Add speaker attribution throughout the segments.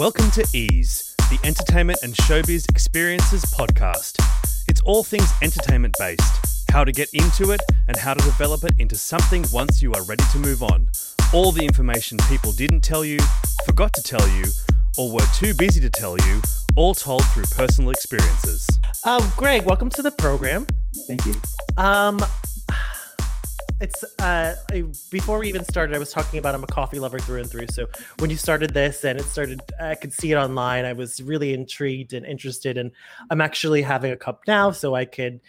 Speaker 1: Welcome to Ease, the Entertainment and Showbiz Experiences podcast. It's all things entertainment based, how to get into it, and how to develop it into something once you are ready to move on. All the information people didn't tell you, forgot to tell you, or were too busy to tell you, all told through personal experiences.
Speaker 2: Um, Greg, welcome to the program.
Speaker 3: Thank you.
Speaker 2: Um, it's uh, I, before we even started, I was talking about I'm a coffee lover through and through. So when you started this and it started, I could see it online. I was really intrigued and interested, and I'm actually having a cup now, so I could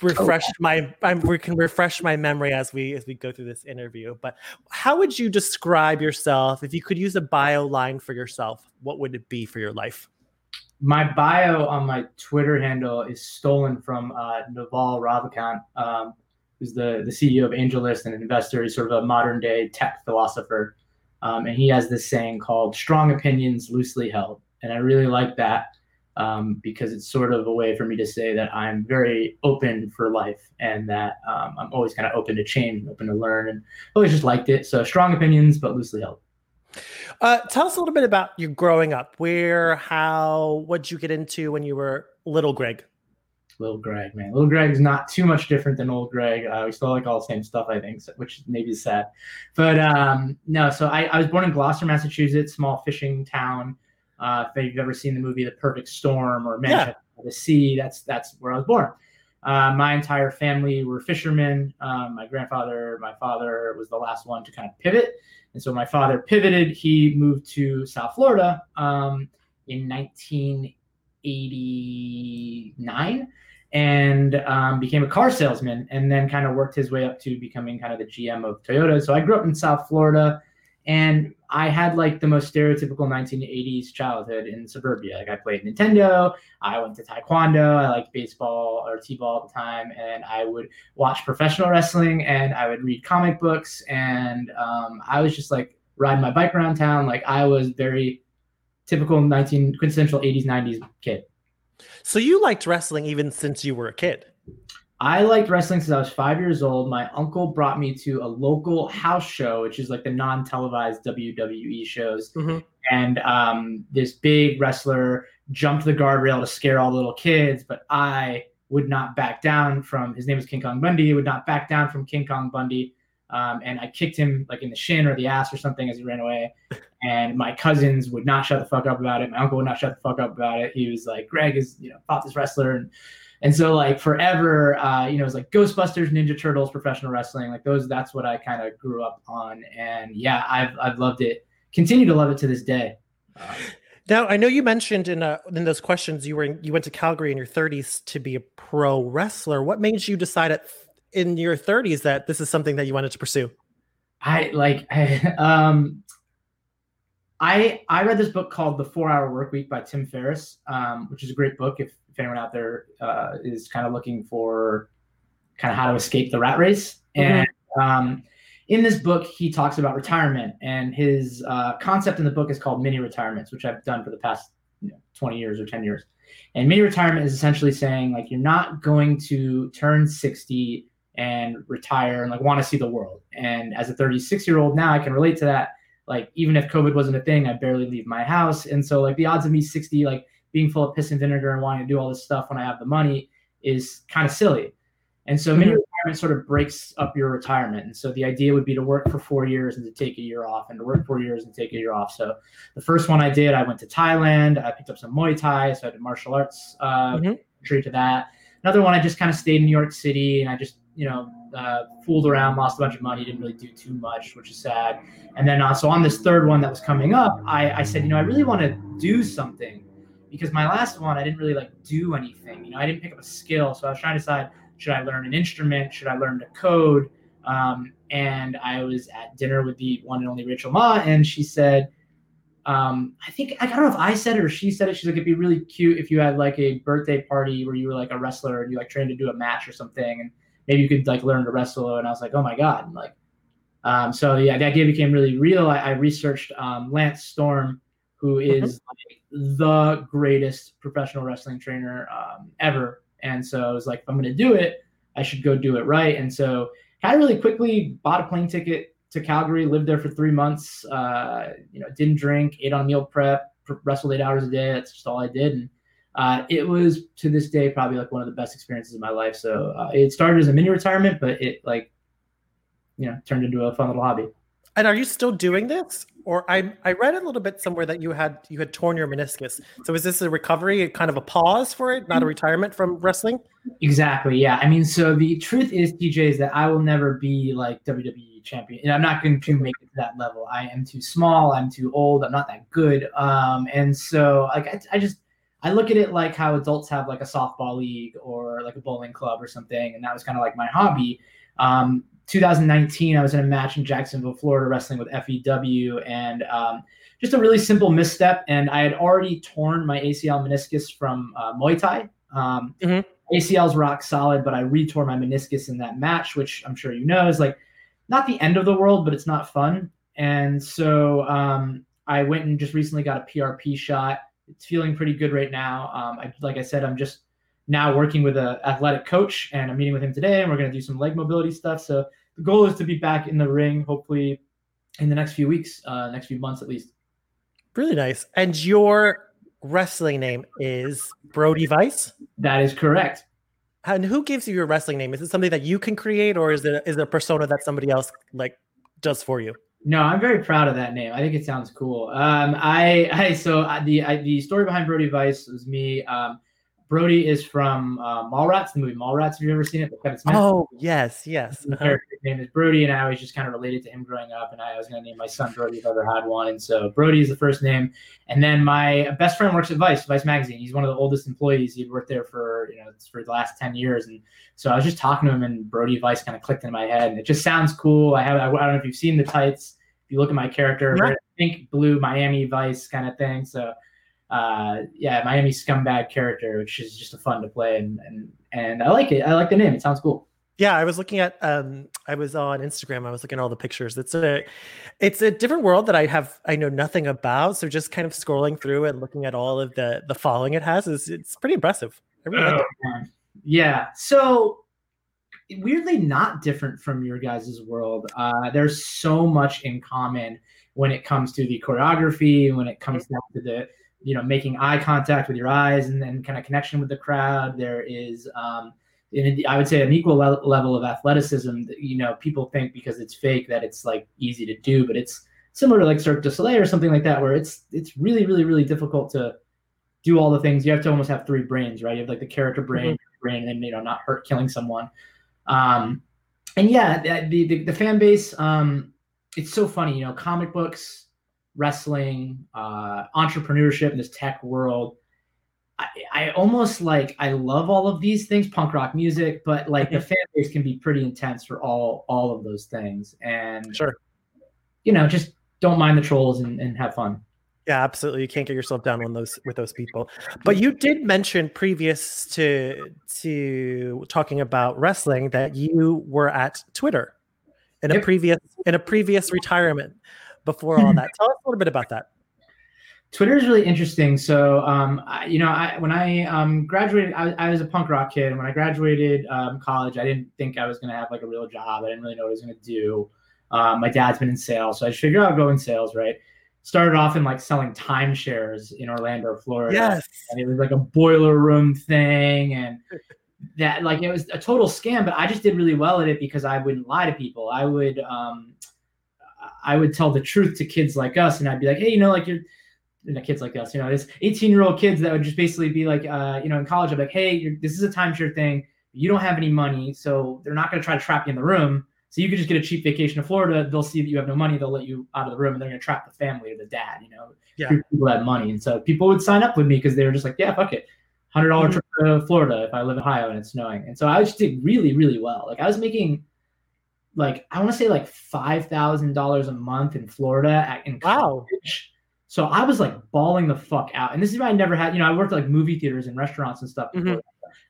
Speaker 2: refresh my I'm, we can refresh my memory as we as we go through this interview. But how would you describe yourself if you could use a bio line for yourself? What would it be for your life?
Speaker 3: My bio on my Twitter handle is stolen from uh, Naval Ravikant. Um, who's the, the CEO of AngelList and an investor. He's sort of a modern day tech philosopher. Um, and he has this saying called strong opinions loosely held. And I really like that um, because it's sort of a way for me to say that I'm very open for life and that um, I'm always kind of open to change open to learn and always just liked it. So strong opinions, but loosely held.
Speaker 2: Uh, tell us a little bit about you growing up. Where, how, what did you get into when you were little, Greg?
Speaker 3: Little Greg, man. Little Greg's not too much different than old Greg. Uh, we still like all the same stuff, I think, so, which maybe is sad. But um, no, so I, I, was born in Gloucester, Massachusetts, small fishing town. Uh, if you've ever seen the movie The Perfect Storm or Manchester yeah. by the Sea, that's that's where I was born. Uh, my entire family were fishermen. Um, my grandfather, my father was the last one to kind of pivot. And so my father pivoted. He moved to South Florida um, in 1989 and um, became a car salesman and then kind of worked his way up to becoming kind of the GM of Toyota. So I grew up in South Florida and I had like the most stereotypical 1980s childhood in suburbia. Like I played Nintendo, I went to Taekwondo, I liked baseball or T-ball at the time, and I would watch professional wrestling and I would read comic books and um, I was just like riding my bike around town. Like I was very typical 19 quintessential 80s 90s kid.
Speaker 2: So you liked wrestling even since you were a kid.
Speaker 3: I liked wrestling since I was five years old. My uncle brought me to a local house show, which is like the non-televised WWE shows. Mm-hmm. And um, this big wrestler jumped the guardrail to scare all the little kids, but I would not back down from. His name is King Kong Bundy. Would not back down from King Kong Bundy. Um, and I kicked him like in the shin or the ass or something as he ran away. And my cousins would not shut the fuck up about it. My uncle would not shut the fuck up about it. He was like, Greg is, you know, fought this wrestler. And, and so like forever, uh, you know, it was like Ghostbusters, Ninja Turtles, professional wrestling, like those, that's what I kind of grew up on. And yeah, I've, I've loved it, continue to love it to this day.
Speaker 2: now I know you mentioned in uh, in those questions you were in, you went to Calgary in your 30s to be a pro wrestler. What made you decide at in your 30s that this is something that you wanted to pursue?
Speaker 3: I like I, um I I read this book called The Four Hour Work Week by Tim Ferriss, um, which is a great book if, if anyone out there uh, is kind of looking for kind of how to escape the rat race. Mm-hmm. And um, in this book, he talks about retirement, and his uh, concept in the book is called mini retirements, which I've done for the past you know, 20 years or 10 years. And mini retirement is essentially saying like you're not going to turn 60 and retire and like want to see the world. And as a 36 year old now, I can relate to that. Like even if COVID wasn't a thing, I barely leave my house. And so like the odds of me 60, like being full of piss and vinegar and wanting to do all this stuff when I have the money is kind of silly. And so mini mm-hmm. retirement sort of breaks up your retirement. And so the idea would be to work for four years and to take a year off, and to work four years and take a year off. So the first one I did, I went to Thailand. I picked up some Muay Thai, so I did martial arts uh, mm-hmm. to that. Another one, I just kind of stayed in New York City and I just you know, uh, fooled around, lost a bunch of money, didn't really do too much, which is sad. And then, uh, so on this third one that was coming up, I, I said, you know, I really want to do something because my last one, I didn't really like do anything. You know, I didn't pick up a skill. So I was trying to decide, should I learn an instrument? Should I learn to code? Um, and I was at dinner with the one and only Rachel Ma, and she said, um, I think I don't know if I said it or she said it. She's like, it'd be really cute if you had like a birthday party where you were like a wrestler and you like trained to do a match or something. And maybe you could like learn to wrestle. And I was like, oh my god, and like, um, so yeah, the idea became really real. I, I researched um, Lance Storm, who is mm-hmm. mm-hmm. like, the greatest professional wrestling trainer um, ever, and so I was like, if I'm going to do it, I should go do it right. And so kind of really quickly bought a plane ticket to Calgary, lived there for three months. Uh, you know, didn't drink, ate on meal prep, wrestled eight hours a day. That's just all I did. And uh, it was to this day probably like one of the best experiences of my life. So uh, it started as a mini retirement, but it like, you know, turned into a fun little hobby.
Speaker 2: And are you still doing this? Or I I read a little bit somewhere that you had you had torn your meniscus. So is this a recovery, kind of a pause for it, not a retirement from wrestling?
Speaker 3: Exactly. Yeah. I mean, so the truth is, TJ, is that I will never be like WWE champion, and I'm not going to make it to that level. I am too small. I'm too old. I'm not that good. Um, and so like I, I just I look at it like how adults have like a softball league or like a bowling club or something, and that was kind of like my hobby. Um, 2019, I was in a match in Jacksonville, Florida, wrestling with FEW, and um, just a really simple misstep. And I had already torn my ACL meniscus from uh, Muay Thai. Um, mm-hmm. ACL's rock solid, but I retore my meniscus in that match, which I'm sure you know is like not the end of the world, but it's not fun. And so um, I went and just recently got a PRP shot. It's feeling pretty good right now. Um, I, like I said, I'm just now working with an athletic coach, and I'm meeting with him today, and we're going to do some leg mobility stuff. So the goal is to be back in the ring, hopefully, in the next few weeks, uh, next few months at least.
Speaker 2: Really nice. And your wrestling name is Brody Vice.
Speaker 3: That is correct.
Speaker 2: And who gives you your wrestling name? Is it something that you can create, or is it is it a persona that somebody else like does for you?
Speaker 3: No, I'm very proud of that name. I think it sounds cool. Um, I, I so the I, the story behind Brody Vice was me. Um, Brody is from uh, Mallrats, the movie Mallrats. Have you ever seen it?
Speaker 2: Kevin Smith. Oh yes, yes.
Speaker 3: Uh-huh. character's name is Brody, and I was just kind of related to him growing up. And I was going to name my son Brody if I ever had one. And so Brody is the first name. And then my best friend works at Vice, Vice magazine. He's one of the oldest employees. He'd worked there for you know for the last ten years. And so I was just talking to him, and Brody Vice kind of clicked in my head, and it just sounds cool. I have I, I don't know if you've seen the tights. If you look at my character, yeah. pink, blue, Miami Vice kind of thing. So uh, yeah, Miami scumbag character, which is just a fun to play, and and and I like it. I like the name. It sounds cool.
Speaker 2: Yeah, I was looking at. Um, I was on Instagram. I was looking at all the pictures. It's a, it's a different world that I have. I know nothing about. So just kind of scrolling through and looking at all of the the following it has is it's pretty impressive. Really like
Speaker 3: oh, yeah. So weirdly not different from your guys' world. Uh, there's so much in common when it comes to the choreography, and when it comes down to the you know making eye contact with your eyes and then kind of connection with the crowd. There is um, I would say an equal le- level of athleticism that, you know people think because it's fake that it's like easy to do but it's similar to like Cirque du Soleil or something like that where it's it's really really really difficult to do all the things. You have to almost have three brains right? You have like the character brain mm-hmm. brain and you know not hurt killing someone. Um and yeah the the, the fan base um it's so funny you know comic books wrestling, uh, entrepreneurship in this tech world. I, I, almost like I love all of these things, punk rock music, but like the fan base can be pretty intense for all all of those things. And
Speaker 2: sure,
Speaker 3: you know, just don't mind the trolls and, and have fun.
Speaker 2: Yeah, absolutely. You can't get yourself down on those with those people. But you did mention previous to to talking about wrestling that you were at Twitter in a yep. previous in a previous retirement before all that. Tell us a little bit about that.
Speaker 3: Twitter is really interesting. So, um, I, you know, I, when I um, graduated, I, I, was a punk rock kid. And when I graduated um, college, I didn't think I was going to have like a real job. I didn't really know what I was going to do. Um, my dad's been in sales, so I figured I'd go in sales, right? Started off in like selling timeshares in Orlando, Florida.
Speaker 2: Yes.
Speaker 3: And it was like a boiler room thing. And that, like, it was a total scam, but I just did really well at it because I wouldn't lie to people. I would, um, I would tell the truth to kids like us, and I'd be like, hey, you know, like you're you know, kids like us, you know, this 18 year old kids that would just basically be like, uh, you know, in college, I'm like, hey, this is a timeshare thing. You don't have any money, so they're not going to try to trap you in the room. So you could just get a cheap vacation to Florida. They'll see that you have no money. They'll let you out of the room, and they're going to trap the family or the dad. You know,
Speaker 2: yeah.
Speaker 3: people have money, and so people would sign up with me because they were just like, yeah, fuck it, hundred dollar mm-hmm. trip to Florida if I live in Ohio and it's snowing. And so I just did really, really well. Like I was making like I want to say like five thousand dollars a month in Florida at, in
Speaker 2: college. Wow.
Speaker 3: So I was like bawling the fuck out, and this is why I never had. You know, I worked at, like movie theaters and restaurants and stuff. Mm-hmm.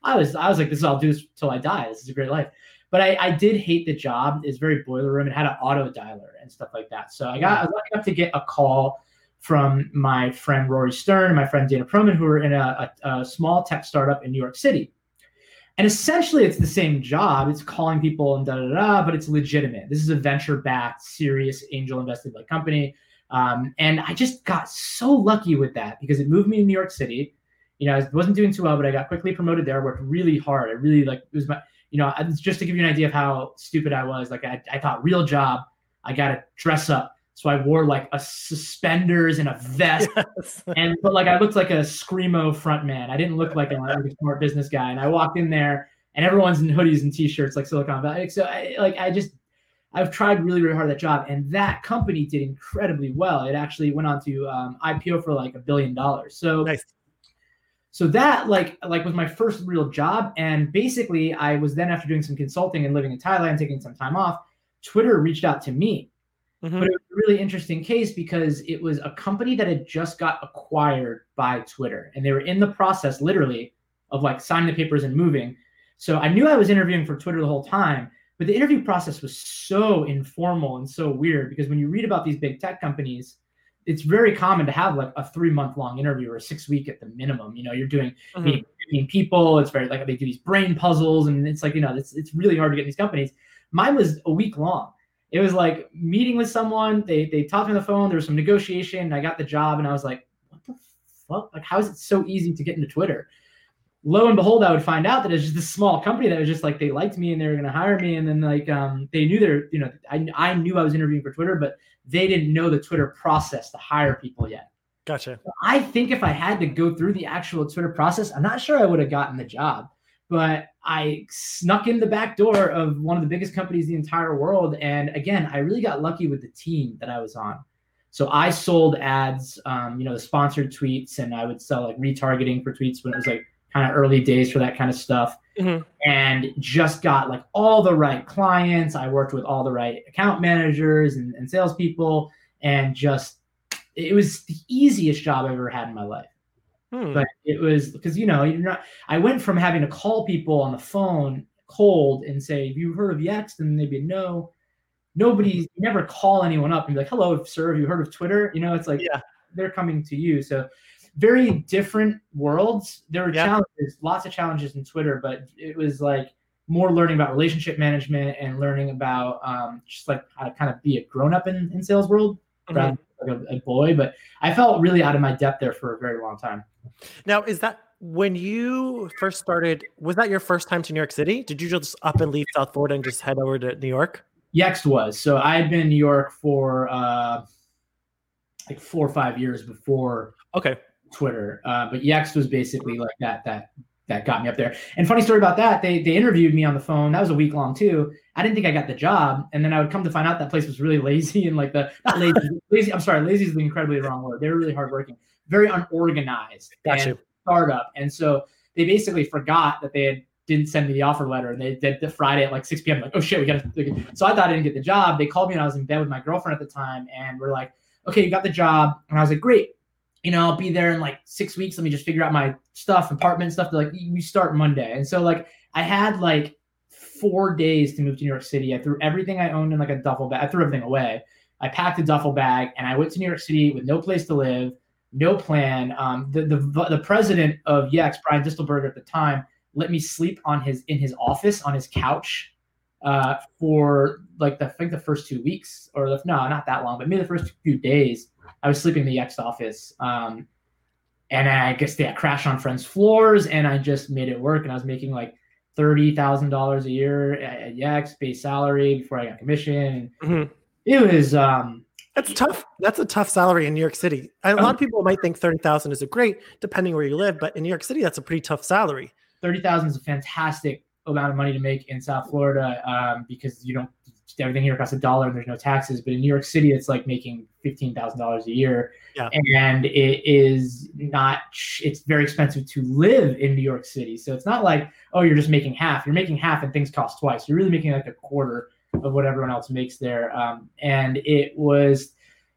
Speaker 3: I was I was like, this is I'll do this till I die. This is a great life. But I, I did hate the job. It's very boiler room. It had an auto dialer and stuff like that. So I got I was lucky enough to get a call from my friend Rory Stern and my friend Dana Perlman, who were in a, a, a small tech startup in New York City. And essentially, it's the same job. It's calling people and da da da, but it's legitimate. This is a venture backed, serious angel invested like company. Um, and I just got so lucky with that because it moved me to New York City. You know, I wasn't doing too well, but I got quickly promoted there. Worked really hard. I really like it was my, you know, just to give you an idea of how stupid I was. Like I, I thought real job, I got to dress up. So I wore like a suspenders and a vest, yes. and but like I looked like a screamo front man. I didn't look like a, like a smart business guy. And I walked in there, and everyone's in hoodies and t-shirts like Silicon Valley. So I, like I just I've tried really, really hard at that job, and that company did incredibly well. It actually went on to um, IPO for like a billion dollars. So nice. So that like like was my first real job, and basically I was then after doing some consulting and living in Thailand, taking some time off. Twitter reached out to me, mm-hmm. but it was a really interesting case because it was a company that had just got acquired by Twitter, and they were in the process, literally, of like signing the papers and moving. So I knew I was interviewing for Twitter the whole time but the interview process was so informal and so weird because when you read about these big tech companies, it's very common to have like a three month long interview or a six week at the minimum. You know, you're doing mm-hmm. meeting, meeting people. It's very like they do these brain puzzles, and it's like you know, it's it's really hard to get these companies. Mine was a week long. It was like meeting with someone. They they talked on the phone. There was some negotiation. I got the job, and I was like, what the fuck? Like, how is it so easy to get into Twitter? lo and behold, I would find out that it's just this small company that was just like they liked me and they were going to hire me, and then like um, they knew they're you know I I knew I was interviewing for Twitter, but they didn't know the Twitter process to hire people yet.
Speaker 2: Gotcha.
Speaker 3: I think if I had to go through the actual Twitter process, I'm not sure I would have gotten the job. But I snuck in the back door of one of the biggest companies in the entire world, and again, I really got lucky with the team that I was on. So I sold ads, um, you know, the sponsored tweets, and I would sell like retargeting for tweets when it was like kind of early days for that kind of stuff. Mm-hmm. And just got like all the right clients. I worked with all the right account managers and, and salespeople, and just it was the easiest job I've ever had in my life. Hmm. But it was because you know you're not. I went from having to call people on the phone cold and say, "Have you heard of Yext?" and they'd be no. Nobody never call anyone up and be like, "Hello, sir. Have you heard of Twitter?" You know, it's like yeah. they're coming to you. So very different worlds. There were challenges, lots of challenges in Twitter, but it was like more learning about relationship management and learning about um, just like how to kind of be a grown up in, in sales world mm-hmm. rather like a, a boy. But I felt really out of my depth there for a very long time.
Speaker 2: Now, is that when you first started? Was that your first time to New York City? Did you just up and leave South Florida and just head over to New York?
Speaker 3: Yext was. So I had been in New York for uh, like four or five years before.
Speaker 2: Okay.
Speaker 3: Twitter. Uh, but Yext was basically like that that that got me up there. And funny story about that, they they interviewed me on the phone. That was a week long too. I didn't think I got the job, and then I would come to find out that place was really lazy and like the not lazy, lazy. I'm sorry, lazy is the incredibly wrong word. They were really hardworking, very unorganized,
Speaker 2: gotcha.
Speaker 3: and startup. And so they basically forgot that they had didn't send me the offer letter and they did the Friday at like 6 p.m. Like, oh shit, we got to. So I thought I didn't get the job. They called me and I was in bed with my girlfriend at the time and we're like, okay, you got the job. And I was like, great you know, I'll be there in like six weeks. Let me just figure out my stuff, apartment stuff. They're like, we start Monday. And so like I had like four days to move to New York City. I threw everything I owned in like a duffel bag. I threw everything away. I packed a duffel bag and I went to New York City with no place to live, no plan. Um, the, the the president of Yext, Brian Distelburger at the time, let me sleep on his in his office on his couch uh, for like the, I think the first two weeks or no, not that long, but maybe the first few days. I was sleeping in the Yext office. Um, and I guess they had crashed on friends' floors, and I just made it work. And I was making like thirty thousand dollars a year at, Yext base salary before I got commission. Mm-hmm. It was um,
Speaker 2: that's tough. That's a tough salary in New York City. A lot of people might think thirty thousand is a great, depending where you live, but in New York City, that's a pretty tough salary.
Speaker 3: Thirty thousand is a fantastic amount of money to make in South Florida um, because you don't everything here costs a dollar and there's no taxes. But in New York City, it's like making fifteen thousand dollars a year, yeah. and it is not. It's very expensive to live in New York City. So it's not like oh, you're just making half. You're making half, and things cost twice. You're really making like a quarter of what everyone else makes there. Um, and it was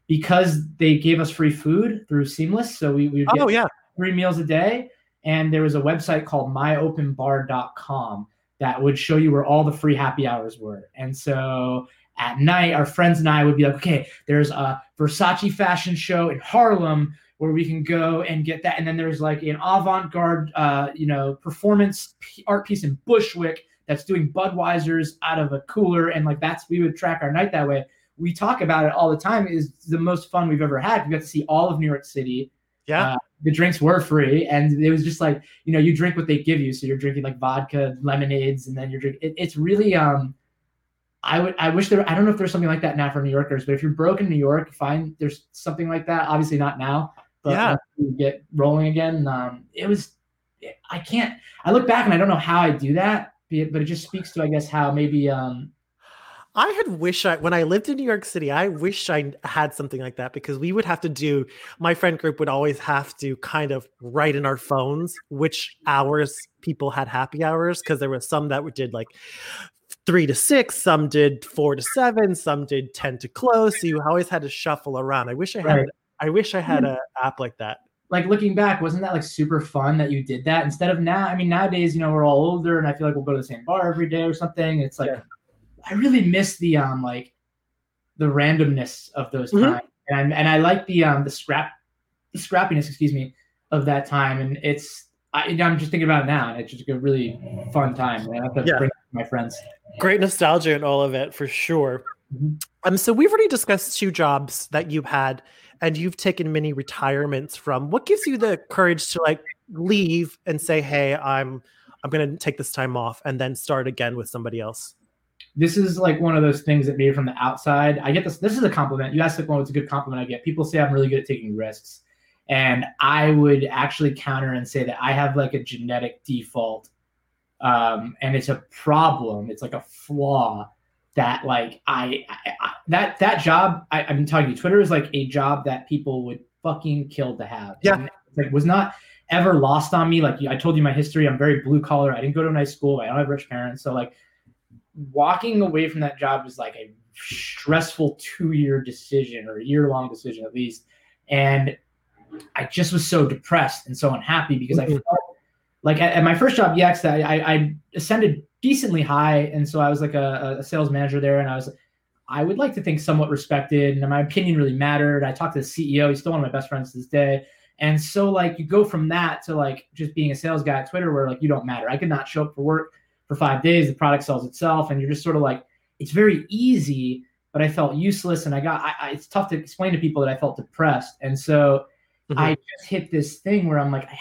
Speaker 3: because they gave us free food through Seamless, so we we
Speaker 2: oh yeah
Speaker 3: three meals a day. And there was a website called myopenbar.com that would show you where all the free happy hours were. And so at night, our friends and I would be like, okay, there's a Versace fashion show in Harlem where we can go and get that. And then there's like an avant-garde, uh, you know, performance art piece in Bushwick that's doing Budweisers out of a cooler. And like that's, we would track our night that way. we talk about it all the time. Is the most fun we've ever had. We got to see all of New York City.
Speaker 2: Yeah.
Speaker 3: Uh, the drinks were free, and it was just like you know you drink what they give you. So you're drinking like vodka, lemonades, and then you're drinking. It, it's really um. I would. I wish there. I don't know if there's something like that now for New Yorkers, but if you're broke in New York, find there's something like that. Obviously not now, but
Speaker 2: Yeah.
Speaker 3: you get rolling again. Um, it was. I can't. I look back and I don't know how I do that, but it just speaks to I guess how maybe um
Speaker 2: I had wish I when I lived in New York City, I wish I had something like that because we would have to do my friend group would always have to kind of write in our phones which hours people had happy hours because there was some that did like three to six, some did four to seven, some did ten to close. So you always had to shuffle around. I wish I had
Speaker 3: Right.
Speaker 2: I wish I had hmm. a app like that.
Speaker 3: like looking back, wasn't that like super fun that you did that instead of now? I mean, nowadays, you know, we're all older, and I feel like we'll go to the same bar every day or something. It's like
Speaker 2: Yeah.
Speaker 3: I really miss the um like the randomness of those
Speaker 2: Mhm.
Speaker 3: times, and I, and I like the um the scrap the scrappiness, excuse me, of that time. And it's I, I'm just thinking about it now, and it's just a really fun time. And I have to
Speaker 2: Yeah.
Speaker 3: bring it to my friends.
Speaker 2: Great nostalgia and all of it for sure.
Speaker 3: Mhm.
Speaker 2: Um, so we've already discussed two jobs that you've had and you've taken many retirements from. What gives you the courage to like leave and say, "Hey, I'm I'm going to take this time off and then start again with somebody else"?
Speaker 3: This is like one of those things that maybe from the outside i get this this is a compliment. You asked like well it's a good compliment i get. People say i'm really good at taking risks. And i would actually counter and say that i have like a genetic default um and it's a problem. It's like a flaw that like i, I, I that that job I, i'm telling you twitter is like a job that people would fucking kill to have.
Speaker 2: Yeah.
Speaker 3: And, like was not ever lost on me. Like i told you my history. I'm very blue collar. I didn't go to a nice school. I don't have rich parents. So like walking away from that job was like a stressful two year decision or a year long decision at least. And I just was so depressed and so unhappy because I
Speaker 2: Mhm.
Speaker 3: felt like at, at my first job, Yext, I, I, I ascended decently high. And so I was like a, a sales manager there. And I was, I would like to think somewhat respected and my opinion really mattered. I talked to the CEO. He's still one of my best friends to this day. And so like you go from that to like just being a sales guy at Twitter where like you don't matter. I could not show up for work for five days. The product sells itself, and you're just sort of like it's very easy. But I felt useless, and I got. I, I, it's tough to explain to people that I felt depressed, and so
Speaker 2: Mhm.
Speaker 3: I just hit this thing where I'm like, I,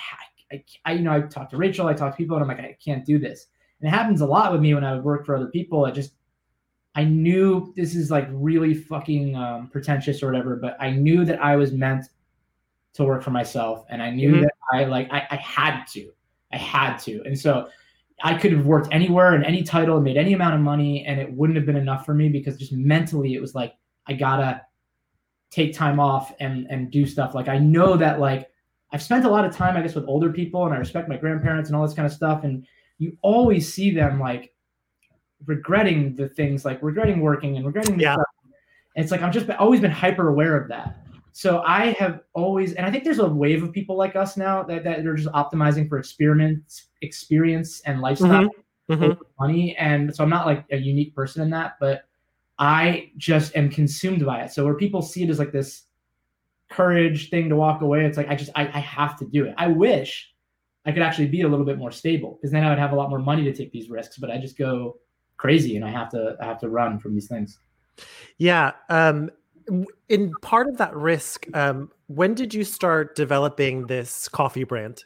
Speaker 3: I, I, you know, I talked to Rachel, I talked to people, and I'm like, I can't do this. And it happens a lot with me when I would work for other people. I just, I knew this is like really fucking um, pretentious or whatever, but I knew that I was meant to work for myself, and I knew
Speaker 2: Mhm.
Speaker 3: that I like, I, I had to, I had to, and so I could have worked anywhere in any title and made any amount of money, and it wouldn't have been enough for me because just mentally it was like I gotta take time off and and do stuff. Like I know that like I've spent a lot of time, I guess, with older people, and I respect my grandparents and all this kind of stuff. And you always see them like regretting the things, like regretting working and regretting the
Speaker 2: Yeah.
Speaker 3: stuff. And it's like I'm just always been hyper aware of that. So I have always, and I think there's a wave of people like us now that, that are just optimizing for experiments, experience, and lifestyle
Speaker 2: Mhm.
Speaker 3: over money. And so I'm not like a unique person in that, but I just am consumed by it. So where people see it as like this courage thing to walk away, it's like I just I, I have to do it. I wish I could actually be a little bit more stable because then I would have a lot more money to take these risks. But I just go crazy and I have to I have to run from these things.
Speaker 2: Yeah. Um, in part of that risk, um, when did you start developing this coffee brand?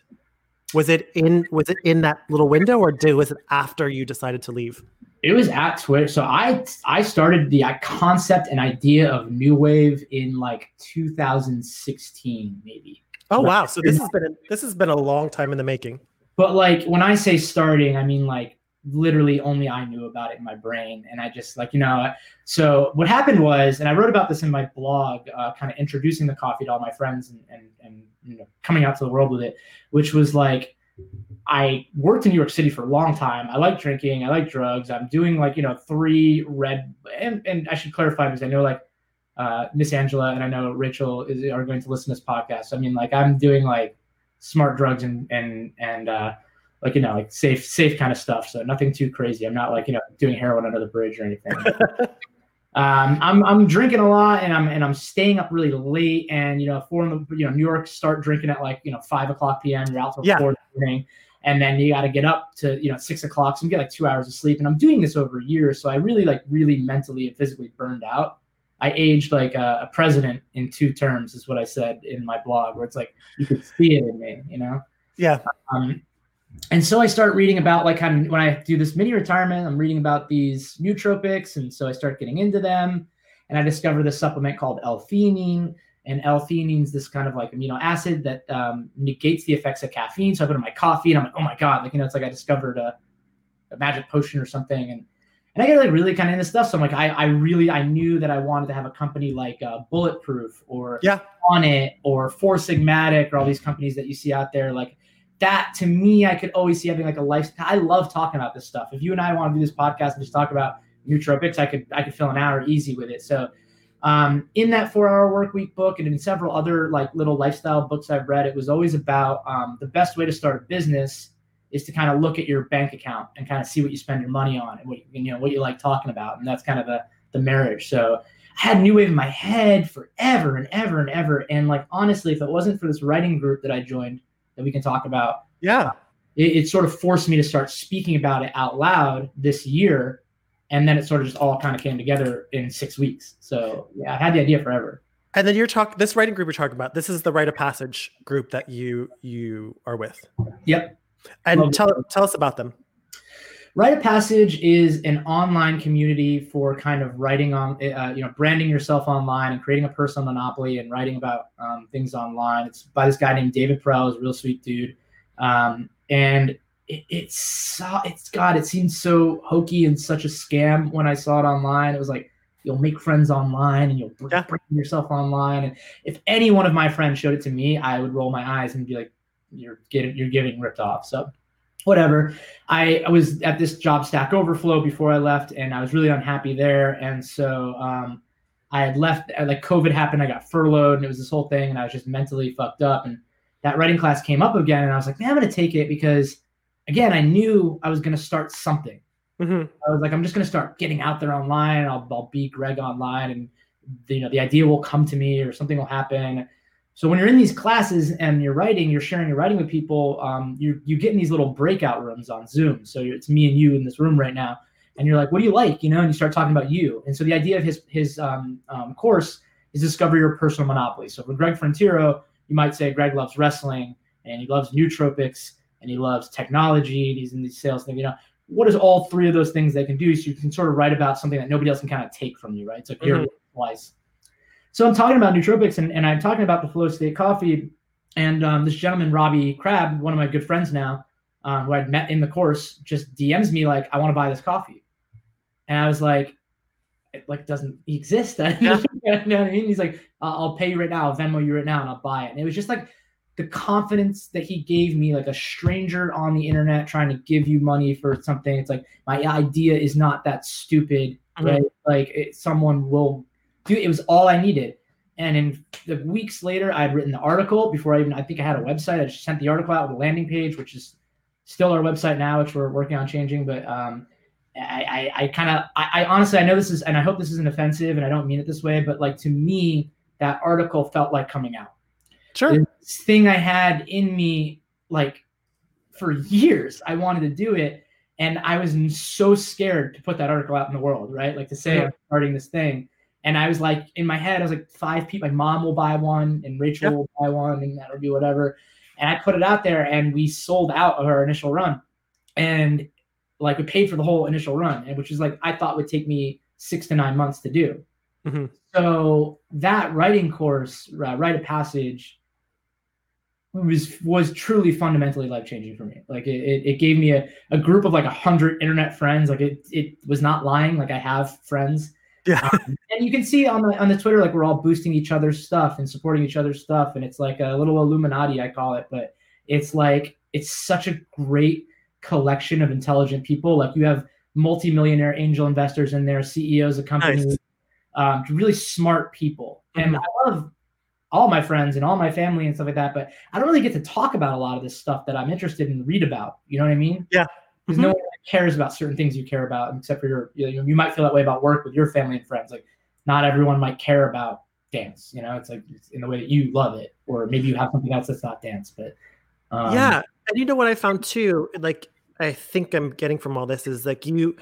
Speaker 2: Was it in was it in that little window, or did was it after you decided to leave?
Speaker 3: It was at Twitter. So I I started the concept and idea of Noowave in like 2016 maybe.
Speaker 2: Oh wow! So this has been a, this has been a long time in the making.
Speaker 3: But like when I say starting, I mean like literally only I knew about it in my brain, and I just like you know. So what happened was, and I wrote about this in my blog, uh, kind of introducing the coffee to all my friends and and and you know coming out to the world with it, which was like. I worked in New York City for a long time. I like drinking. I like drugs. I'm doing like you know three red and, and I should clarify because I know like uh, Miss Angela and I know Rachel is, are going to listen to this podcast. I mean like I'm doing like smart drugs and and and uh, like you know like safe safe kind of stuff. So nothing too crazy. I'm not like you know doing heroin under the bridge or anything. um, I'm I'm drinking a lot and I'm and I'm staying up really late and you know four in the you know New York start drinking at like you know five o'clock p.m. You're out till
Speaker 2: Yeah.
Speaker 3: four in the morning and then you got to get up to you know six o'clock. So you get like two hours of sleep and I'm doing this over years. So I really like really mentally and physically burned out. I aged like a, a, president in two terms, is what I said in my blog, where it's like you could see it in me, you know?
Speaker 2: Yeah.
Speaker 3: Um, and so I start reading about like kind of when I do this mini retirement, I'm reading about these nootropics, and so I start getting into them, and I discover this supplement called L-theanine, and L-theanine is this kind of like amino acid that um, negates the effects of caffeine. So I put in my coffee, and I'm like, oh my god, like you know, it's like I discovered a, a magic potion or something, and and I get like really kind of into stuff. So I'm like, I, I really, I knew that I wanted to have a company like uh, Bulletproof or
Speaker 2: yeah.
Speaker 3: Onnit or Four Sigmatic or all these companies that you see out there. Like that to me, I could always see having like a life. I love talking about this stuff. If you and I want to do this podcast and just talk about nootropics, I could, I could fill an hour easy with it. So um, in that four hour work week book and in several other like little lifestyle books I've read, it was always about um, the best way to start a business is to kind of look at your bank account and kind of see what you spend your money on and what you know what you like talking about, and that's kind of the the marriage. So I had Noowave in my head forever and ever and ever, and like honestly, if it wasn't for this writing group that I joined, that we can talk about,
Speaker 2: yeah,
Speaker 3: it, it sort of forced me to start speaking about it out loud this year, and then it sort of just all kind of came together in six weeks. So yeah, I had the idea forever.
Speaker 2: And then you're talking this writing group you're talking about. This is the Write of Passage group that you you are with.
Speaker 3: Yep.
Speaker 2: And Love tell tell us about them.
Speaker 3: Write of Passage is an online community for kind of writing on, uh, you know, branding yourself online and creating a personal monopoly and writing about um, things online. It's by this guy named David Perell, is a real sweet dude, um, and it, it's it's God, it seems so hokey and such a scam when I saw it online. It was like you'll make friends online and you'll bring yourself online. And if any one of my friends showed it to me, I would roll my eyes and be like, you're getting you're getting ripped off. So whatever. I, I was at this job Stack Overflow before I left, and I was really unhappy there. And so um, I had left. Uh, like COVID happened, I got furloughed, and it was this whole thing, and I was just mentally fucked up. And that writing class came up again, and I was like, man, I'm gonna take it because, again, I knew I was gonna start something. Mm-hmm. I was like, I'm just gonna start getting out there online. I'll, I'll be Greg online, and you know, the idea will come to me, or something will happen. So when you're in these classes and you're writing, you're sharing your writing with people. Um, you you get in these little breakout rooms on Zoom. So it's me and you in this room right now, and you're like, "What do you like?" You know, and you start talking about you. And so the idea of his his um, um, course is discover your personal monopoly. So for Greg Frontiero, you might say Greg loves wrestling and he loves nootropics and he loves technology and he's in these sales things. You know, what is all three of those things they can do? So you can sort of write about something that nobody else can kind of take from you, right? So mm-hmm. here twice. So I'm talking about nootropics and, and I'm talking about the Flow State coffee. And um, this gentleman, Robbie Crab, one of my good friends now, um, who I'd met in the course, just DMs me like, I want to buy this coffee. And I was like, it like doesn't exist. Yeah. you know what I mean? He's like, I'll pay you right now, I'll Venmo you right now, and I'll buy it. And it was just like the confidence that he gave me, like a stranger on the internet trying to give you money for something. It's like my idea is not that stupid, mm-hmm. right? Like it, someone will dude, it was all I needed. And in the weeks later, I had written the article before I even, I think I had a website. I just sent the article out with a landing page, which is still our website now, which we're working on changing. But um, I, I, I kind of, I, I honestly, I know this is, and I hope this isn't offensive and I don't mean it this way, but like to me, that article felt like coming out.
Speaker 2: Sure.
Speaker 3: This thing I had in me, like for years, I wanted to do it. And I was so scared to put that article out in the world, right? Like to say mm-hmm. I'm starting this thing. And I was like, in my head, I was like, five people. My mom will buy one, and Rachel yep. will buy one, and that'll be whatever. And I put it out there, and we sold out of our initial run, and like we paid for the whole initial run, and which is like I thought would take me six to nine months to do. Mm-hmm. So that writing course, uh, Write of Passage, was was truly fundamentally life changing for me. Like it, it, it, gave me a, a group of like a hundred internet friends. Like it it was not lying. Like I have friends
Speaker 2: yeah. Um,
Speaker 3: and you can see on the on the Twitter like we're all boosting each other's stuff and supporting each other's stuff, and it's like a little Illuminati, I call it. But it's like it's such a great collection of intelligent people. Like you have multimillionaire angel investors in there, CEOs of companies, nice. um, really smart people. Mm-hmm. And I love all my friends and all my family and stuff like that. But I don't really get to talk about a lot of this stuff that I'm interested in read about. You know what I mean?
Speaker 2: Yeah.
Speaker 3: Because mm-hmm. no one cares about certain things you care about, except for your, you, you might feel that way about work with your family and friends. Like, not everyone might care about dance. You know, it's like it's in the way that you love it, or maybe you have something else that's not dance. But
Speaker 2: um, yeah, and you know what I found too, like I think I'm getting from all this is like you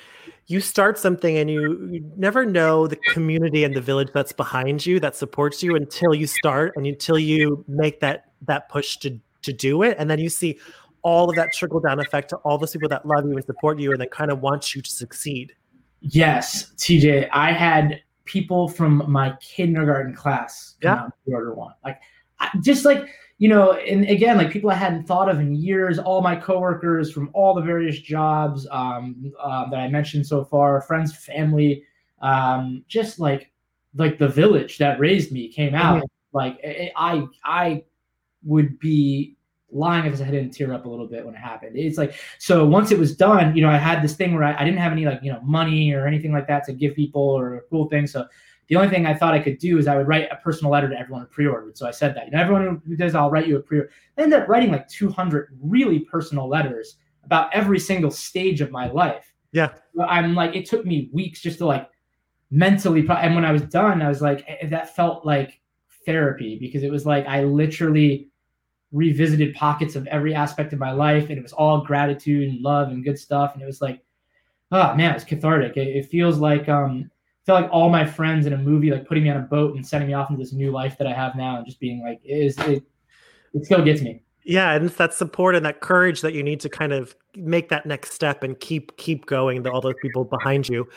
Speaker 2: you start something and you, you never know the community and the village that's behind you that supports you until you start and until you make that that push to to do it and then you see all of that trickle down effect to all those people that love you and support you and that kind of want you to succeed.
Speaker 3: Yes, TJ, I had people from my kindergarten class
Speaker 2: yeah.
Speaker 3: order one. Like just like you know, and again, like people I hadn't thought of in years, all my coworkers from all the various jobs um, uh, that I mentioned so far, friends, family, um, just like like the village that raised me came out. Mm-hmm. Like I I would be lying if I didn't tear up a little bit when it happened. It's like so once it was done, you know, I had this thing where I, I didn't have any like you know money or anything like that to give people or cool things. So the only thing I thought I could do is I would write a personal letter to everyone who pre-ordered. So I said that. You know, everyone who does, I'll write you a pre-order. I ended up writing like 200 really personal letters about every single stage of my life.
Speaker 2: Yeah.
Speaker 3: I'm like, it took me weeks just to like mentally. And when I was done, I was like, eh, that felt like therapy because it was like I literally revisited pockets of every aspect of my life, and it was all gratitude and love and good stuff. And it was like, oh man, it's cathartic. It, it feels like um feel like all my friends in a movie like putting me on a boat and sending me off into this new life that I have now and just being like is it it still gets me.
Speaker 2: Yeah, and it's that support and that courage that you need to kind of make that next step and keep keep going. The, all those people behind you.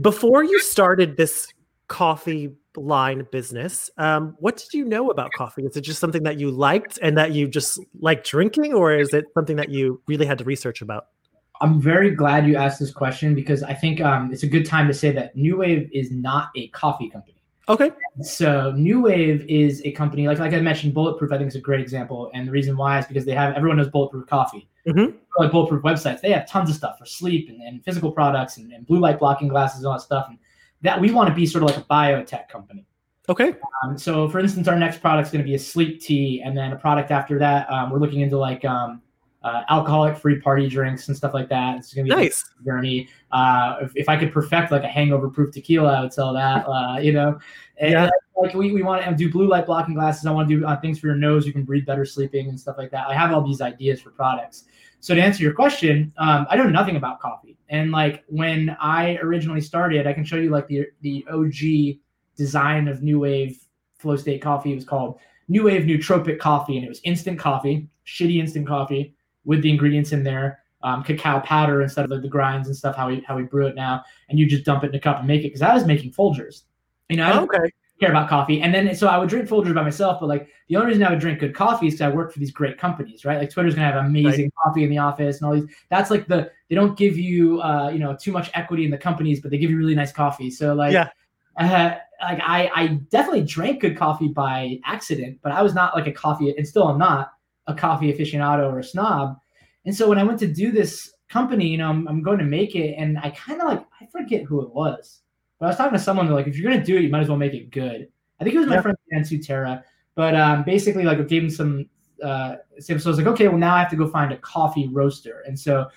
Speaker 2: Before you started this coffee line business, um, what did you know about coffee? Is it just something that you liked and that you just like drinking, or is it something that you really had to research about?
Speaker 3: I'm very glad you asked this question because I think um, it's a good time to say that Noowave is not a coffee company.
Speaker 2: Okay.
Speaker 3: So Noowave is a company like like I mentioned, Bulletproof. I think is a great example, and the reason why is because they have everyone knows Bulletproof coffee.
Speaker 2: Mm-hmm.
Speaker 3: Like Bulletproof websites, they have tons of stuff for sleep and, and physical products and, and, blue light blocking glasses and all that stuff. And that we want to be sort of like a biotech company.
Speaker 2: Okay.
Speaker 3: Um, so for instance, our next product is going to be a sleep tea, and then a product after that, um, we're looking into like um, uh, alcoholic free party drinks and stuff like that. It's gonna be
Speaker 2: nice
Speaker 3: journey. Uh, if, if I could perfect like a hangover proof tequila, I would sell that. Uh, you know, and
Speaker 2: yeah.
Speaker 3: like we, we want to do blue light blocking glasses. I want to do uh, things for your nose. You can breathe better sleeping and stuff like that. I have all these ideas for products. So to answer your question, um, I know nothing about coffee. And like when I originally started, I can show you like the the OG design of Noowave Flow State Coffee. It was called Noowave Nootropic Coffee, and it was instant coffee, shitty instant coffee with the ingredients in there, um, cacao powder instead of the, the, grinds and stuff. How we how we brew it now, and you just dump it in a cup and make it. Because I was making Folgers, you know.
Speaker 2: Okay.
Speaker 3: Care about coffee, and then so I would drink Folgers by myself. But like the only reason I would drink good coffee is because I work for these great companies, right? Like Twitter's gonna have amazing right. coffee in the office and all these. That's like the they don't give you uh, you know too much equity in the companies, but they give you really nice coffee. So like
Speaker 2: yeah.
Speaker 3: Uh, like I, I definitely drank good coffee by accident, but I was not like a coffee, and still I'm not a coffee aficionado or a snob. And so when I went to do this company, you know, I'm, I'm going to make it, and I kind of like I forget who it was, but I was talking to someone like, if you're gonna do it, you might as well make it good. I think it was my yeah. friend Dan Sutera, but um, basically like I gave him some. Uh, so I was like, okay, well now I have to go find a coffee roaster, and so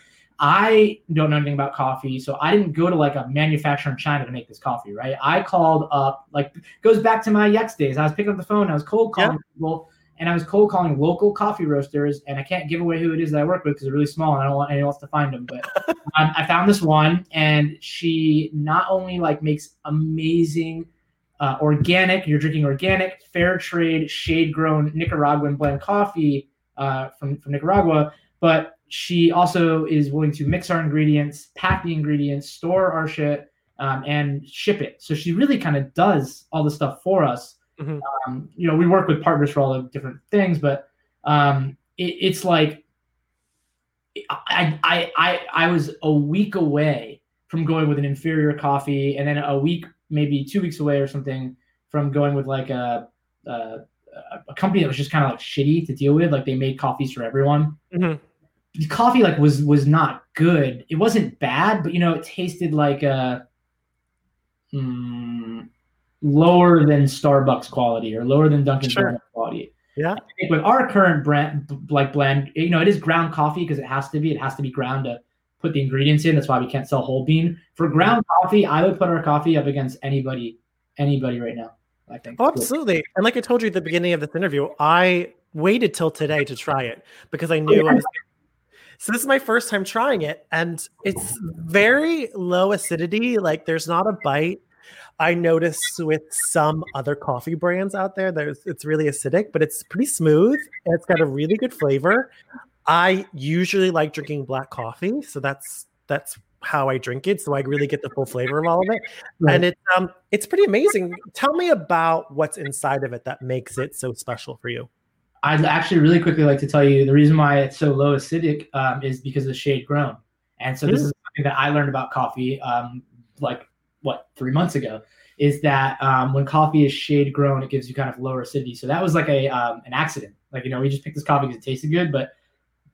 Speaker 3: I don't know anything about coffee, so I didn't go to like a manufacturer in China to make this coffee, right? I called up, like, goes back to my Yext days. I was picking up the phone, I was cold calling yeah. people, and I was cold calling local coffee roasters, and I can't give away who it is that I work with because they're really small and I don't want anyone else to find them. But um, I found this one, and she not only like makes amazing uh, organic, you're drinking organic, fair trade, shade grown Nicaraguan blend coffee uh, from from Nicaragua, but she also is willing to mix our ingredients, pack the ingredients, store our shit, um, and ship it. So she really kind of does all the stuff for us Mm-hmm. Um, you know, we work with partners for all the different things, but um, it, it's like I, I I I was a week away from going with an inferior coffee, and then a week, maybe two weeks away or something, from going with like a a, a company that was just kind of like shitty to deal with. Like they made coffees for everyone.
Speaker 2: Mm-hmm.
Speaker 3: The coffee like was was not good. It wasn't bad, but you know, it tasted like a. Hmm, lower than Starbucks quality or lower than Dunkin' sure. Donuts quality.
Speaker 2: Yeah. I
Speaker 3: think with our current brand, like blend, you know, it is ground coffee because it has to be. It has to be ground to put the ingredients in. That's why we can't sell whole bean. For ground coffee, I would put our coffee up against anybody, anybody right now. I think.
Speaker 2: Oh, absolutely. And like I told you at the beginning of this interview, I waited till today to try it because I knew. I was So this is my first time trying it, and it's very low acidity. Like there's not a bite. I notice with some other coffee brands out there, there's it's really acidic, but it's pretty smooth. And it's got a really good flavor. I usually like drinking black coffee, so that's that's how I drink it. So I really get the full flavor of all of it,
Speaker 3: Right.
Speaker 2: and it's um it's pretty amazing. Tell me about what's inside of it that makes it so special for you.
Speaker 3: I'd actually really quickly like to tell you the reason why it's so low acidic um, is because of the shade grown. And so this
Speaker 2: Mm.
Speaker 3: is something that I learned about coffee um, like what three months ago is that um, when coffee is shade grown, it gives you kind of lower acidity. So that was like a um, an accident. Like you know, we just picked this coffee because it tasted good, but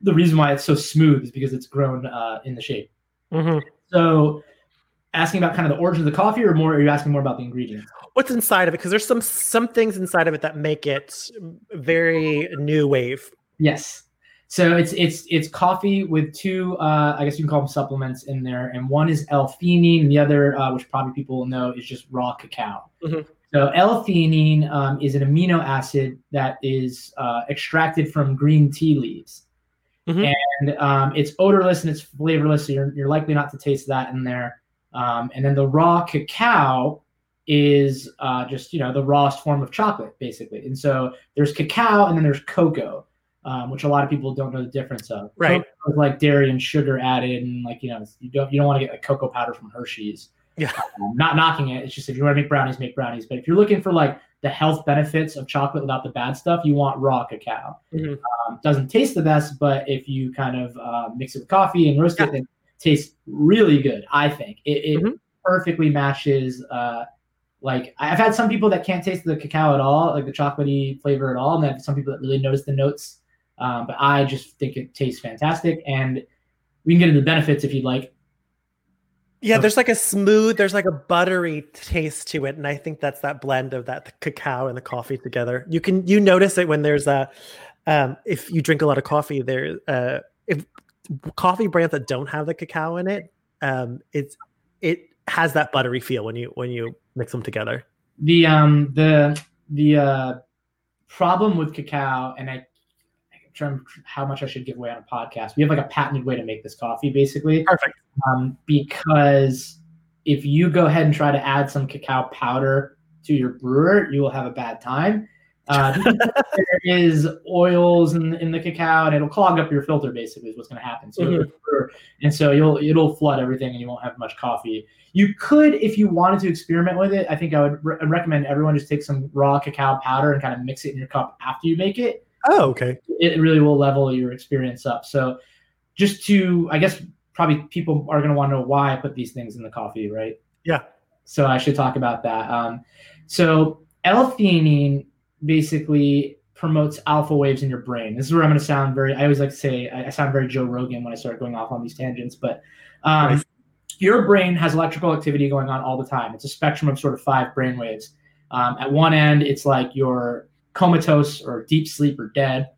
Speaker 3: the reason why it's so smooth is because it's grown uh, in the shade. So asking about kind of the origin of the coffee, or more? Are you asking more about the ingredients?
Speaker 2: What's inside of it? Because there's some some things inside of it that make it very new wave.
Speaker 3: Yes. So it's it's it's coffee with two, uh, I guess you can call them supplements in there, and one is L-theanine, and the other, uh, which probably people will know, is just raw cacao.
Speaker 2: Mhm.
Speaker 3: So L-theanine um, is an amino acid that is uh, extracted from green tea leaves,
Speaker 2: Mhm.
Speaker 3: and um, it's odorless and it's flavorless. So you're you're likely not to taste that in there. Um, and then the raw cacao is uh, just you know the rawest form of chocolate, basically. And so there's cacao and then there's cocoa um, which a lot of people don't know the difference of.
Speaker 2: Right.
Speaker 3: Like dairy and sugar added, and like you know, you don't you don't want to get like cocoa powder from Hershey's.
Speaker 2: Yeah.
Speaker 3: Um, not knocking it. It's just if you want to make brownies, make brownies. But if you're looking for like the health benefits of chocolate without the bad stuff, you want raw cacao.
Speaker 2: Mhm.
Speaker 3: Um, doesn't taste the best, but if you kind of uh, mix it with coffee and roast
Speaker 2: Yeah.
Speaker 3: it, it tastes really good. I think it, it
Speaker 2: Mhm.
Speaker 3: perfectly matches. Uh, like I've had some people that can't taste the cacao at all, like the chocolatey flavor at all, and then some people that really notice the notes. Um, but I just think it tastes fantastic, and we can get into the benefits if you'd like.
Speaker 2: Yeah, there's like a smooth, there's like a buttery taste to it, and I think that's that blend of that the cacao and the coffee together. You can you notice it when there's a um, if you drink a lot of coffee, there uh, if coffee brands that don't have the cacao in it, um, it's it has that buttery feel when you when you mix them together.
Speaker 3: The um the the uh, problem with cacao, and I, I'm how much I should give away on a podcast. We have like a patented way to make this coffee, basically.
Speaker 2: Perfect.
Speaker 3: um, because if you go ahead and try to add some cacao powder to your brewer, you will have a bad time. Uh, there is oils in, in the cacao, and it'll clog up your filter. Basically, is what's going to happen. So,
Speaker 2: Mhm.
Speaker 3: and so you'll it'll flood everything, and you won't have much coffee. You could, if you wanted to experiment with it, I think I would re- recommend everyone just take some raw cacao powder and kind of mix it in your cup after you make it
Speaker 2: Oh, okay.
Speaker 3: it really will level your experience up. So, just to, I guess, probably people are going to want to know why I put these things in the coffee, right?
Speaker 2: Yeah.
Speaker 3: So I should talk about that. Um, so L-theanine basically promotes alpha waves in your brain. This is where I'm going to sound very. I always like to say I, I sound very Joe Rogan when I start going off on these tangents, but um,
Speaker 2: Nice.
Speaker 3: your brain has electrical activity going on all the time. It's a spectrum of sort of five brain waves. Um, at one end, it's like you're comatose or deep sleep or dead.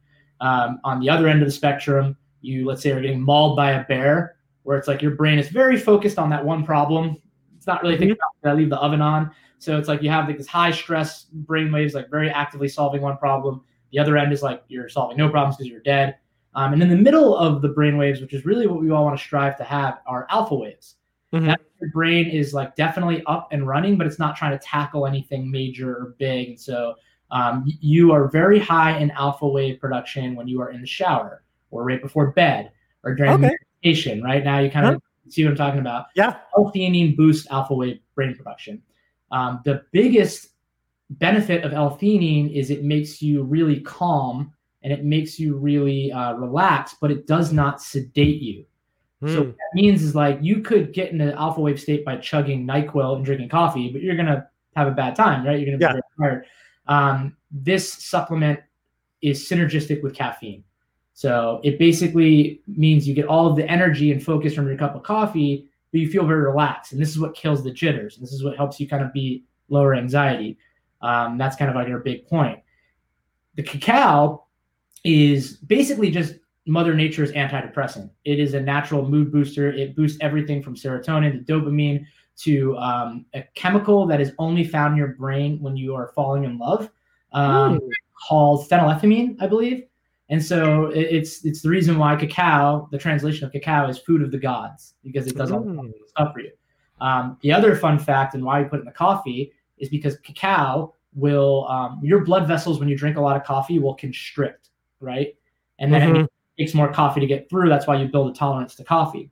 Speaker 3: Um, on the other end of the spectrum, you let's say are getting mauled by a bear, where it's like your brain is very focused on that one problem. It's not really thinking about did I leave the oven on. So it's like you have like this high stress brain waves, like very actively solving one problem. The other end is like you're solving no problems because you're dead. Um, and in the middle of the brain waves, which is really what we all want to strive to have, are alpha waves.
Speaker 2: Mhm.
Speaker 3: That your brain is like definitely up and running, but it's not trying to tackle anything major or big. And so um, you are very high in alpha wave production when you are in the shower or right before bed or during
Speaker 2: Okay.
Speaker 3: meditation. Right now, you kind of see what I'm talking about.
Speaker 2: Yeah.
Speaker 3: L-theanine boosts alpha wave brain production. Um, the biggest benefit of L-theanine is it makes you really calm and it makes you really uh, relaxed, but it does not sedate you. So
Speaker 2: Mm.
Speaker 3: what that means is like you could get in an alpha wave state by chugging NyQuil and drinking coffee, but you're gonna have a bad time, right? You're gonna be
Speaker 2: Yeah.
Speaker 3: very tired. Um, this supplement is synergistic with caffeine. So it basically means you get all of the energy and focus from your cup of coffee, but you feel very relaxed. And this is what kills the jitters. And this is what helps you kind of be lower anxiety. Um, that's kind of like your big point. The cacao is basically just Mother Nature's antidepressant. It is a natural mood booster. It boosts everything from serotonin to dopamine to um, a chemical that is only found in your brain when you are falling in love, um,
Speaker 2: Mm.
Speaker 3: called phenylethylamine, I believe. And so it, it's it's the reason why cacao, the translation of cacao, is food of the gods because it does all the
Speaker 2: Mm.
Speaker 3: stuff for you. Um, the other fun fact and why we put it in the coffee is because cacao will um, your blood vessels when you drink a lot of coffee will constrict, right? And then
Speaker 2: Mhm.
Speaker 3: it takes more coffee to get through. That's why you build a tolerance to coffee.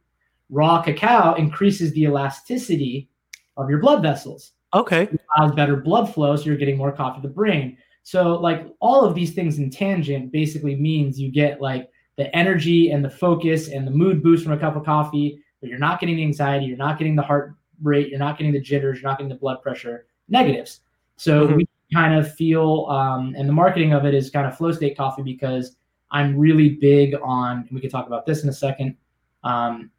Speaker 3: Raw cacao increases the elasticity of your blood vessels
Speaker 2: Okay.
Speaker 3: allows better blood flow, so you're getting more coffee to the brain. So, like all of these things in tangent basically means you get like the energy and the focus and the mood boost from a cup of coffee, but you're not getting the anxiety, you're not getting the heart rate, you're not getting the jitters, you're not getting the blood pressure negatives. So
Speaker 2: Mhm.
Speaker 3: we kind of feel, um, and the marketing of it is kind of flow state coffee because I'm really big on, and we can talk about this in a second, um,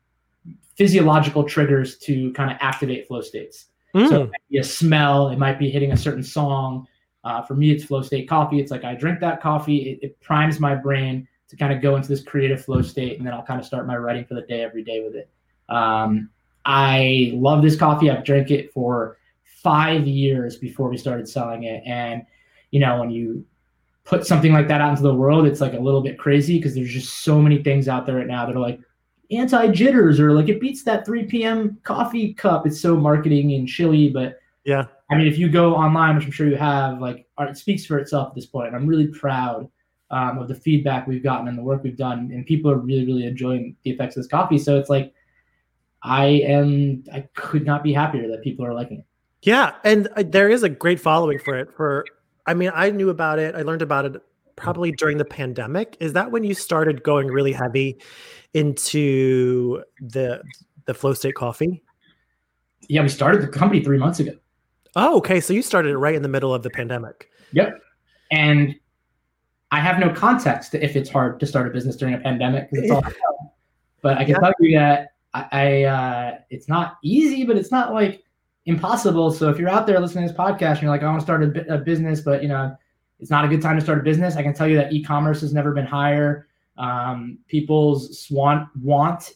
Speaker 3: physiological triggers to kind of activate flow states. So
Speaker 2: Mm.
Speaker 3: it might be a smell, it might be hitting a certain song. Uh, for me, it's flow state coffee. It's like I drink that coffee, it, it primes my brain to kind of go into this creative flow state, and then I'll kind of start my writing for the day every day with it. Um, I love this coffee. I've drank it for five years before we started selling it, and you know when you put something like that out into the world, it's like a little bit crazy because there's just so many things out there right now that are like anti jitters or like it beats that 3 p.m. coffee cup. It's so marketing and chilly, but
Speaker 2: Yeah.
Speaker 3: I mean, if you go online, which I'm sure you have, like art speaks for itself at this point. I'm really proud um, of the feedback we've gotten and the work we've done, and people are really, really enjoying the effects of this coffee. So it's like I am, I could not be happier that people are liking it.
Speaker 2: Yeah, and uh, there is a great following for it. For I mean, I knew about it. I learned about it probably during the pandemic. Is that when you started going really heavy into the the flow state coffee?
Speaker 3: Yeah, we started the company three months ago.
Speaker 2: Oh, okay. So you started it right in the middle of the pandemic.
Speaker 3: Yep. And I have no context if it's hard to start a business during a pandemic because it's all. but I can
Speaker 2: Yeah.
Speaker 3: tell you that I, I uh, it's not easy, but it's not like impossible. So if you're out there listening to this podcast and you're like, I want to start a, a business, but you know, it's not a good time to start a business. I can tell you that e-commerce has never been higher. Um, people's want want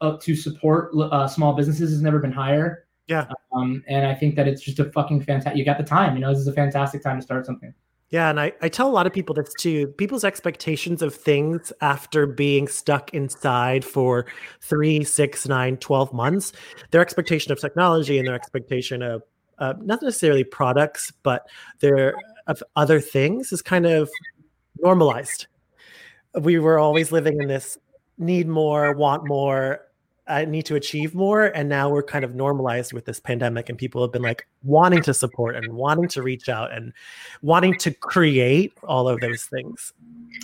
Speaker 3: uh, to support uh, small businesses has never been higher.
Speaker 2: Yeah.
Speaker 3: Um, and I think that it's just a fucking fantastic. You got the time. You know, this is a fantastic time to start something.
Speaker 2: Yeah, and I, I tell a lot of people this too. People's expectations of things after being stuck inside for three, six, nine, 12 months, their expectation of technology and their expectation of uh, not necessarily products, but their of other things is kind of normalized. We were always living in this need more, want more, I need to achieve more. And now we're kind of normalized with this pandemic, and people have been like wanting to support and wanting to reach out and wanting to create all of those things.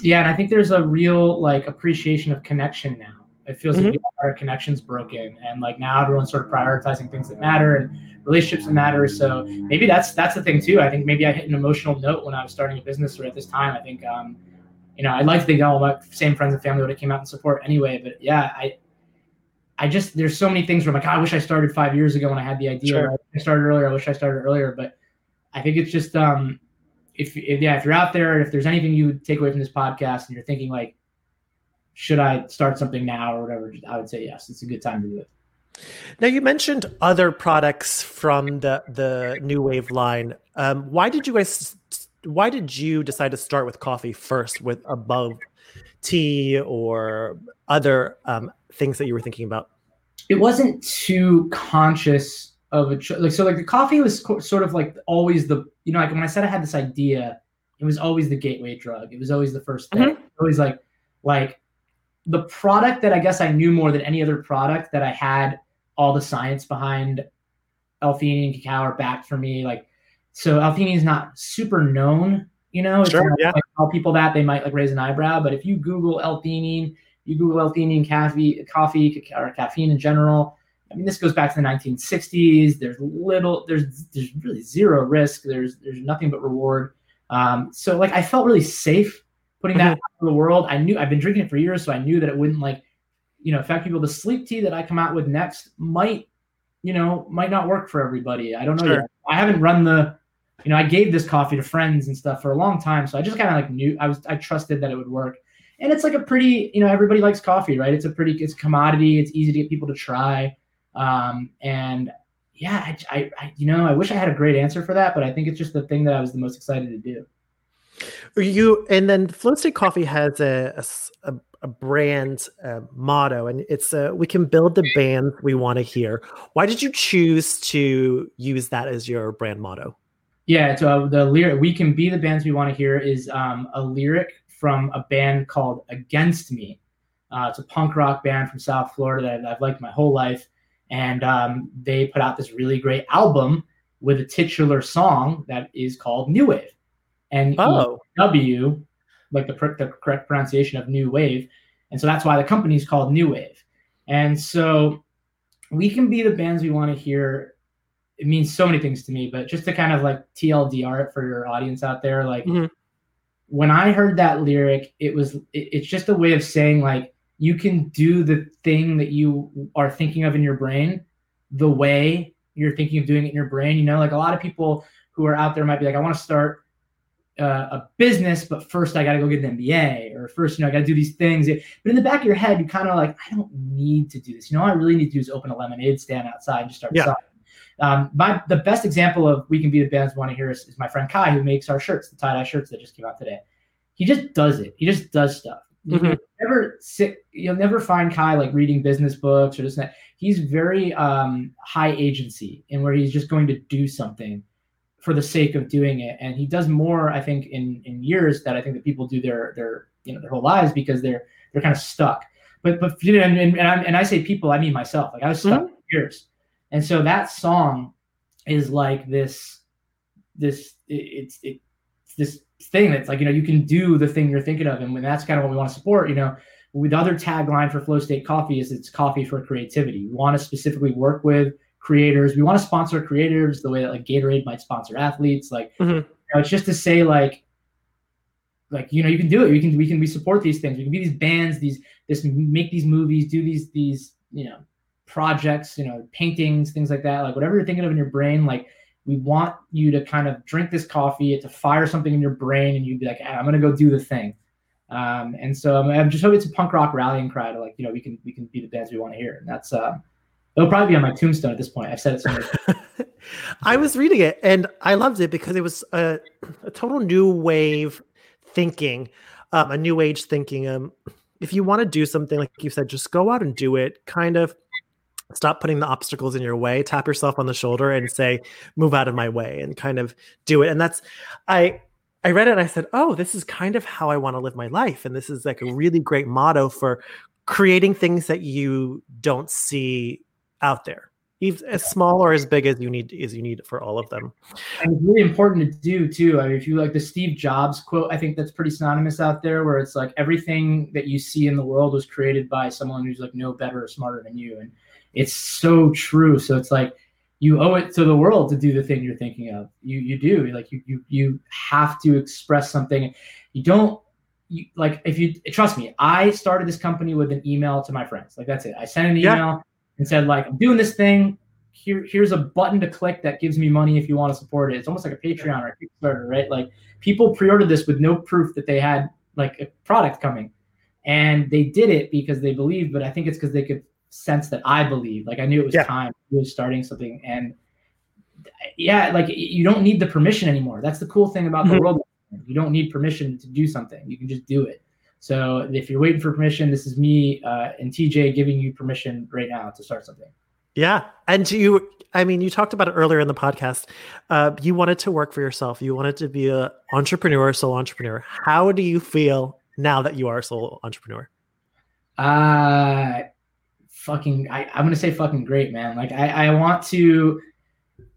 Speaker 3: Yeah, and I think there's a real like appreciation of connection now. It feels
Speaker 2: Mhm.
Speaker 3: like our connections broken, and like now everyone's sort of prioritizing things that matter and relationships that matter. So maybe that's that's the thing too. I think maybe I hit an emotional note when I was starting a business or at this time. I think, um, you know, I'd like to think all my same friends and family would have came out and support anyway. But yeah, I, I just there's so many things where I'm like, "God, I wish I started five years ago when I had the idea.
Speaker 2: Sure.
Speaker 3: I started earlier. I wish I started earlier. But I think it's just um, if, if yeah, if you're out there, if there's anything you would take away from this podcast and you're thinking like, should I start something now or whatever, I would say yes. It's a good time to do it.
Speaker 2: Now you mentioned other products from the the Noowave line. Um, why did you guys? Why did you decide to start with coffee first, with above tea or other um, things that you were thinking about?
Speaker 3: It wasn't too conscious of a cho- like so like the coffee was co- sort of like always the you know like when I said I had this idea, it was always the gateway drug. It was always the first thing. Always like like the product that I guess I knew more than any other product that I had all the science behind L-theanine and cacao are backed for me. Like, so L-theanine is not super known, you know.
Speaker 2: Sure,
Speaker 3: not
Speaker 2: yeah.
Speaker 3: like tell people that they might like raise an eyebrow, but if you Google L-theanine, you Google L-theanine, coffee, coffee, or caffeine in general. I mean, this goes back to the 1960s. There's little, there's there's really zero risk. There's there's nothing but reward. Um, so like I felt really safe putting that out in the world. I knew I've been drinking it for years, so I knew that it wouldn't like, you know, affect people. The sleep tea that I come out with next might, you know, might not work for everybody. I don't know
Speaker 2: Sure.
Speaker 3: I haven't run the, you know, I gave this coffee to friends and stuff for a long time, so I just kind of like knew I was I trusted that it would work. And it's like a pretty, you know, everybody likes coffee, right? It's a pretty, it's a commodity. It's easy to get people to try. Um, and yeah, I, I, I, you know, I wish I had a great answer for that, but I think it's just the thing that I was the most excited to do.
Speaker 2: You and then Flow State Coffee has a a, a brand uh, motto, and it's uh, we can build the band we want to hear. Why did you choose to use that as your brand motto?
Speaker 3: Yeah, so uh, the lyric "We can be the bands we want to hear" is um, a lyric from a band called Against Me. Uh, it's a punk rock band from South Florida that I've, I've liked my whole life, and um, they put out this really great album with a titular song that is called New Wave. And
Speaker 2: oh.
Speaker 3: W, like the, the correct pronunciation of New Wave. And so that's why the company is called New Wave. And so we can be the bands we want to hear. It means so many things to me, but just to kind of like TLDR it for your audience out there, like mm-hmm. when I heard that lyric, it was it, it's just a way of saying like you can do the thing that you are thinking of in your brain the way you're thinking of doing it in your brain. You know, like a lot of people who are out there might be like, I want to start uh, a business, but first I got to go get an MBA, or first, you know, I got to do these things. But in the back of your head, you kind of like, I don't need to do this. You know, I really need to do is open a lemonade stand outside and just start
Speaker 2: yeah.
Speaker 3: selling. Um, my the best example of we can be the bands want to hear is, is my friend Kai, who makes our shirts, the tie dye shirts that just came out today. He just does it. He just does stuff. Mm-hmm. You never sit. You'll never find Kai like reading business books or this and that. He's very um, high agency, and where he's just going to do something for the sake of doing it. And he does more, I think, in in years that I think that people do their their you know their whole lives because they're they're kind of stuck. But but you know, and and, and, and I say people, I mean myself. Like I was stuck mm-hmm. for years, and so that song is like this this it's it, it's this thing that's like you know you can do the thing you're thinking of, and when that's kind of what we want to support. You know, with the other tagline for Flow State Coffee is it's coffee for creativity. We want to specifically work with creators. We want to sponsor creators the way that like Gatorade might sponsor athletes. Like mm-hmm. you know, it's just to say like like you know you can do it. We can we can we support these things. We can be these bands, these this make these movies, do these these you know projects, you know paintings, things like that. Like whatever you're thinking of in your brain, like we want you to kind of drink this coffee, to fire something in your brain, and you'd be like, hey, I'm gonna go do the thing. Um, and so I'm, I'm just hoping it's a punk rock rallying cry to like you know we can we can be the bands we want to hear, and that's uh, It'll probably be on my tombstone at this point. I've said it so much.
Speaker 2: I was reading it and I loved it because it was a, a total new wave thinking, um, a new age thinking. Um, if you want to do something, like you said, just go out and do it. Kind of stop putting the obstacles in your way. Tap yourself on the shoulder and say, "Move out of my way," and kind of do it. And that's, I I read it and I said, "Oh, this is kind of how I want to live my life." And this is like a really great motto for creating things that you don't see out there. As small or as big as you need as you need for all of them.
Speaker 3: And it's really important to do too. I mean if you like the steve jobs quote i think that's pretty synonymous out there where it's like everything that you see in the world was created by someone who's like no better or smarter than you. And it's so true. So it's like you owe it to the world to do the thing you're thinking of. You you do. Like you you, you have to express something. You don't you, like if you trust me i started this company with an email to my friends. Like that's it. I sent an email. yeah and said like I'm doing this thing. Here, here's a button to click that gives me money if you want to support it. It's almost like a Patreon or a Kickstarter, right? Like people pre-ordered this with no proof that they had like a product coming, and they did it because they believed. But I think it's because they could sense that I believed. Like I knew it was yeah. time. It was starting something, and yeah, like you don't need the permission anymore. That's the cool thing about mm-hmm. the world. You don't need permission to do something. You can just do it. So if you're waiting for permission, this is me uh, and TJ giving you permission right now to start something.
Speaker 2: Yeah, and you, I mean, you talked about it earlier in the podcast. Uh, you wanted to work for yourself. You wanted to be an entrepreneur, sole entrepreneur. How do you feel now that you are a sole entrepreneur?
Speaker 3: Uh fucking. I, I'm gonna say fucking great, man. Like I, I want to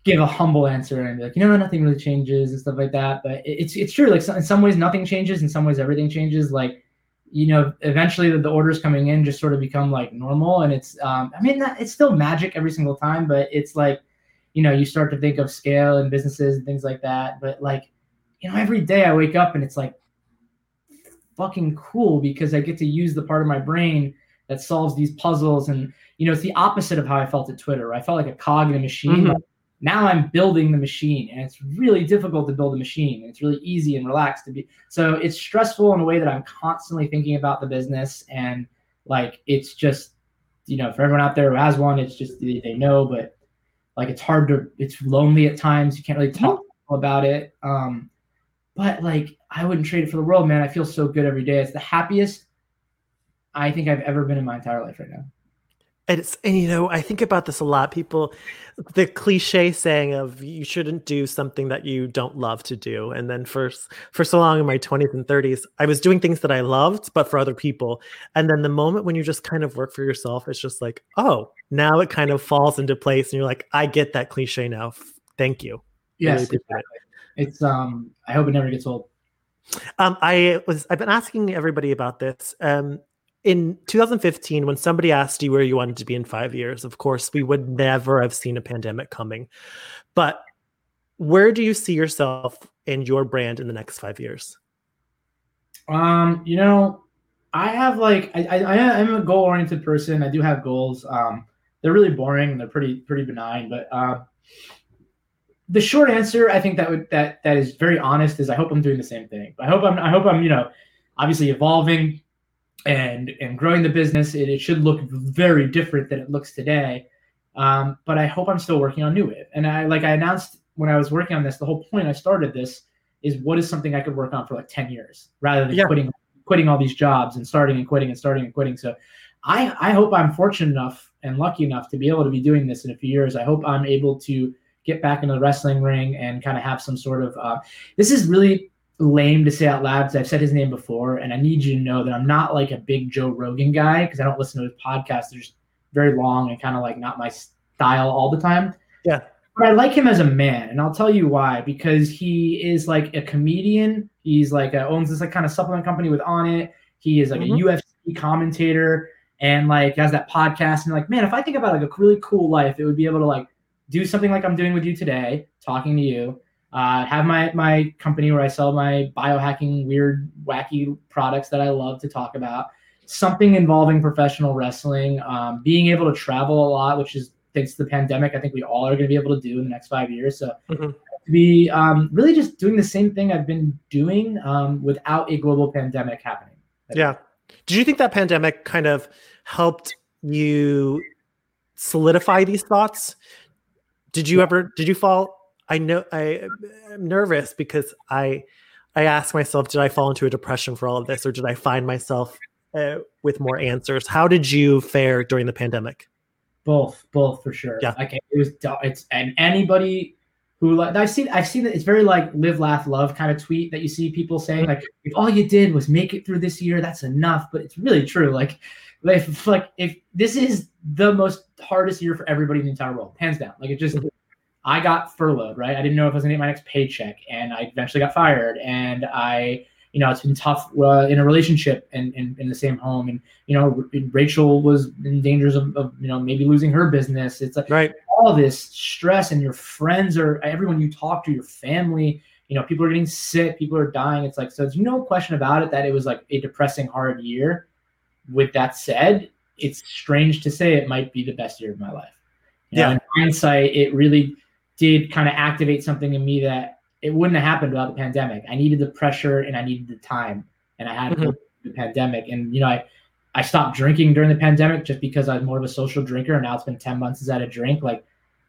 Speaker 3: give a humble answer and be like, you know, nothing really changes and stuff like that. But it's it's true. Like in some ways, nothing changes. In some ways, everything changes. Like you know, eventually the, the, orders coming in just sort of become like normal. And it's, um, I mean, it's still magic every single time, but it's like, you know, you start to think of scale and businesses and things like that. But like, you know, every day I wake up and it's like fucking cool because I get to use the part of my brain that solves these puzzles. And, you know, it's the opposite of how I felt at Twitter. I felt like a cog in a machine. Mm-hmm. Now I'm building the machine, and it's really difficult to build a machine. It's really easy and relaxed to be. So it's stressful in a way that I'm constantly thinking about the business, and like it's just, you know, for everyone out there who has one, it's just they, know, but like it's hard to, it's lonely at times. You can't really talk about it. Um, but like I wouldn't trade it for the world, man. I feel so good every day. It's the happiest I think I've ever been in my entire life right now.
Speaker 2: And it's and you know I think about this a lot. People, the cliche saying of you shouldn't do something that you don't love to do. And then for for so long in my twenties and thirties, I was doing things that I loved, but for other people. And then the moment when you just kind of work for yourself, it's just like, oh, now it kind of falls into place, and you're like, I get that cliche now. Thank you.
Speaker 3: Yes, really exactly. it. it's um. I hope it never gets old.
Speaker 2: Um, I was I've been asking everybody about this. Um, in 2015 when somebody asked you where you wanted to be in five years of course we would never have seen a pandemic coming. But where do you see yourself and your brand in the next five years?
Speaker 3: Um you know i have like i i i'm a goal oriented person. I do have goals. Um they're really boring. They're pretty pretty benign. But uh the short answer i think that would that that is very honest is i hope i'm doing the same thing. I hope i'm i hope i'm you know obviously evolving and and growing the business, it, it should look very different than it looks today. Um, but I hope I'm still working on Noowave. And I like I announced when I was working on this, the whole point I started this is what is something I could work on for like 10 years rather than yeah. quitting quitting all these jobs and starting and quitting and starting and quitting. So I I hope I'm fortunate enough and lucky enough to be able to be doing this in a few years. I hope I'm able to get back into the wrestling ring and kind of have some sort of uh, this is really lame to say out loud because I've said his name before, and I need you to know that I'm not like a big Joe Rogan guy because I don't listen to his podcast. They're just very long and kind of like not my style all the time.
Speaker 2: Yeah.
Speaker 3: But I like him as a man, and I'll tell you why. Because he is like a comedian. He's like a, owns this like kind of supplement company with Onnit. He is like mm-hmm. a UFC commentator and like has that podcast. And like, man, if I think about like a really cool life, it would be able to like do something like I'm doing with you today, talking to you, uh, have my my company where I sell my biohacking weird wacky products that I love to talk about. Something involving professional wrestling, um, being able to travel a lot, which is thanks to the pandemic. I think we all are going to be able to do in the next five years. So mm-hmm. to be um, really just doing the same thing I've been doing um, without a global pandemic happening.
Speaker 2: Yeah. Did you think that pandemic kind of helped you solidify these thoughts? Did you yeah. ever did you fall I know I am nervous because I I ask myself, did I fall into a depression for all of this, or did I find myself uh, with more answers? How did you fare during the pandemic?
Speaker 3: Both, both for sure.
Speaker 2: Yeah,
Speaker 3: like it was. It's and anybody who like I've seen I've seen that it's very like live laugh love kind of tweet that you see people saying like if all you did was make it through this year that's enough but it's really true like if like if this is the most hardest year for everybody in the entire world hands down like it just mm-hmm. I got furloughed, right? I didn't know if I was gonna get my next paycheck, and I eventually got fired. And I, you know, it's been tough uh, in a relationship and in, in, the same home. And you know, Rachel was in dangers of, of, you know maybe losing her business. It's like
Speaker 2: right.
Speaker 3: all this stress, and your friends are everyone you talk to, your family. You know, people are getting sick, people are dying. It's like so. There's no question about it that it was like a depressing, hard year. With that said, it's strange to say it might be the best year of my life. You know,
Speaker 2: yeah.
Speaker 3: In hindsight, it really did kind of activate something in me that it wouldn't have happened without the pandemic. I needed the pressure and I needed the time, and I had mm-hmm. the pandemic. And you know, I I stopped drinking during the pandemic just because I was more of a social drinker, and now it's been ten months since I had a drink. Like,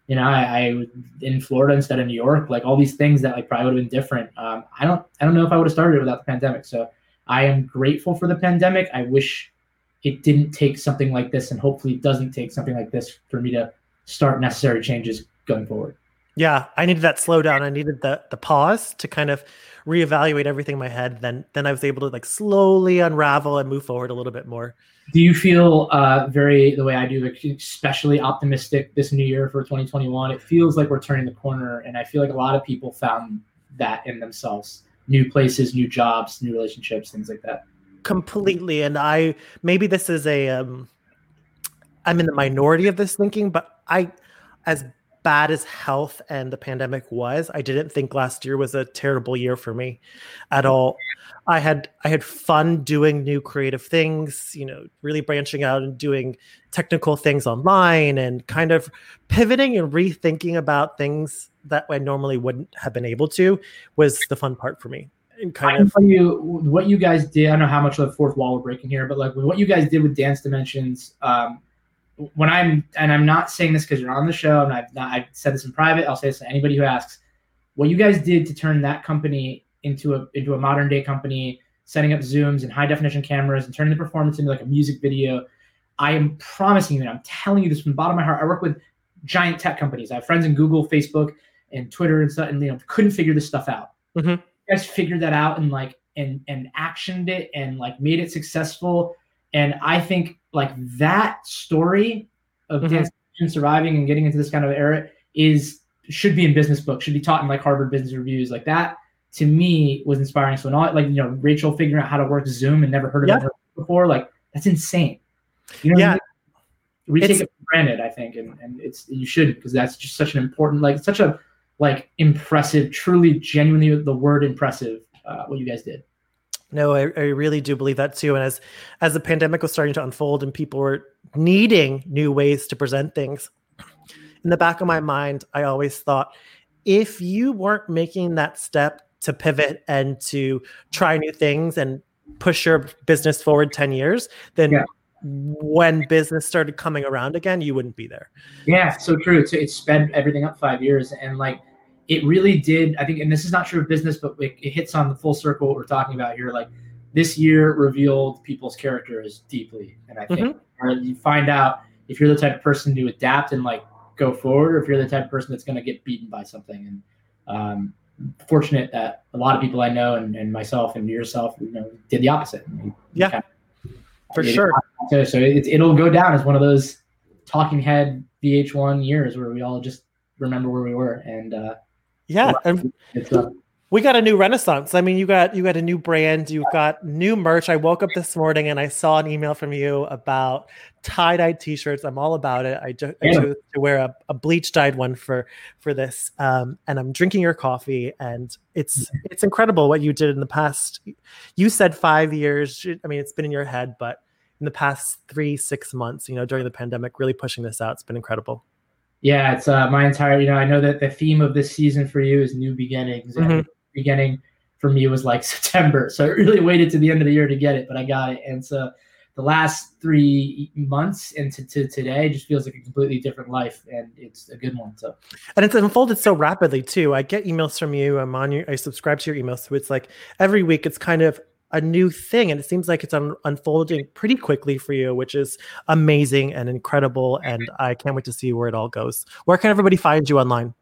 Speaker 3: you know, I, I in Florida instead of New York. Like all these things that like probably would have been different. Um, I don't I don't know if I would have started it without the pandemic. So I am grateful for the pandemic. I wish it didn't take something like this, and hopefully it doesn't take something like this for me to start necessary changes going forward.
Speaker 2: Yeah, I needed that slowdown. I needed the the pause to kind of reevaluate everything in my head. Then then I was able to like slowly unravel and move forward a little bit more.
Speaker 3: Do you feel uh, very the way I do, especially optimistic this new year for 2021? It feels like we're turning the corner, and I feel like a lot of people found that in themselves: new places, new jobs, new relationships, things like that.
Speaker 2: Completely, and I maybe this is a um, I'm in the minority of this thinking, but I as bad as health and the pandemic was, I didn't think last year was a terrible year for me at all. I had I had fun doing new creative things, you know, really branching out and doing technical things online and kind of pivoting and rethinking about things that I normally wouldn't have been able to was the fun part for me.
Speaker 3: And kind I of tell you what you guys did. I don't know how much of the fourth wall we're breaking here, but like what you guys did with Dance Dimensions, um, when I'm and I'm not saying this because you're on the show and I've not, I've said this in private. I'll say this to anybody who asks. What you guys did to turn that company into a into a modern day company, setting up zooms and high definition cameras and turning the performance into like a music video. I am promising you, I'm telling you this from the bottom of my heart. I work with giant tech companies. I have friends in Google, Facebook, and Twitter and stuff, and you know couldn't figure this stuff out.
Speaker 2: Mhm.
Speaker 3: You guys figured that out and like and and actioned it and like made it successful. And I think like that story of
Speaker 2: Mhm.
Speaker 3: dance and surviving and getting into this kind of era is should be in business books, should be taught in like Harvard Business Reviews. Like that to me was inspiring. So, not like you know Rachel figuring out how to work Zoom and never heard of
Speaker 2: Yeah.
Speaker 3: it before. Like that's insane. You know, I
Speaker 2: Yeah.
Speaker 3: mean? we
Speaker 2: It's-
Speaker 3: take it for granted. I think, and and it's you should because that's just such an important, like such a like impressive, truly, genuinely the word impressive. Uh, what you guys did.
Speaker 2: No, I, I really do believe that too. And as as the pandemic was starting to unfold and people were needing new ways to present things, in the back of my mind, I always thought if you weren't making that step to pivot and to try new things and push your business forward 10 years, then
Speaker 3: Yeah.
Speaker 2: when business started coming around again, you wouldn't be there.
Speaker 3: Yeah, so true. It's it sped everything up five years, and like it really did. I think, and this is not true of business, but it, it hits on the full circle what we're talking about here. Like this year revealed people's characters deeply, and I think or you find out if you're the type of person to adapt and like go forward, or if you're the type of person that's going to get beaten by something. And um, fortunate that a lot of people I know and, and myself and yourself, you know, did the opposite.
Speaker 2: Yeah,
Speaker 3: kind
Speaker 2: For
Speaker 3: it-
Speaker 2: sure.
Speaker 3: So, so it, it'll go down as one of those talking head VH1 years where we all just remember where we were, and uh,
Speaker 2: Yeah. And we got a new renaissance. I mean you got you got a new brand. You got new merch. I woke up this morning and i saw an email from you about tie-dye t-shirts. I'm all about it. I, ju- I chose to wear a, a bleach dyed one for for this um, and i'm drinking your coffee and it's it's incredible what you did in the past. You said five years. I mean it's been in your head but in the past three six months you know during the pandemic really pushing this out it's been incredible
Speaker 3: yeah, it's uh, my entire. You know, I know that the theme of this season for you is new beginnings, and
Speaker 2: Mhm.
Speaker 3: beginning for me was like September, so I really waited to the end of the year to get it, but I got it, and so the last three months into to today just feels like a completely different life, and it's a good one. So
Speaker 2: and it's unfolded so rapidly too. I get emails from you. I'm on your. I subscribe to your emails, so it's like every week it's kind of a new thing, and it seems like it's un- unfolding pretty quickly for you, which is amazing and incredible. And I can't wait to see where it all goes. Where can everybody find you online?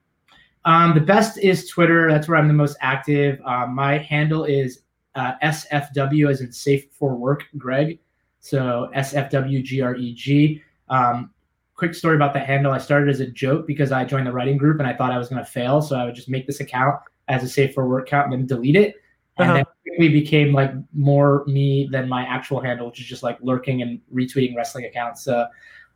Speaker 3: Um, the best is Twitter. That's where I'm the most active. Um, my handle is uh, SFW, as in Safe for Work, Greg. So SFW G R E G. Um, quick story about the handle. I started as a joke because I joined the writing group and I thought I was going to fail. So I would just make this account as a Safe for Work account and then delete it. And
Speaker 2: Uh-huh.
Speaker 3: then quickly became like more me than my actual handle, which is just like lurking and retweeting wrestling accounts. So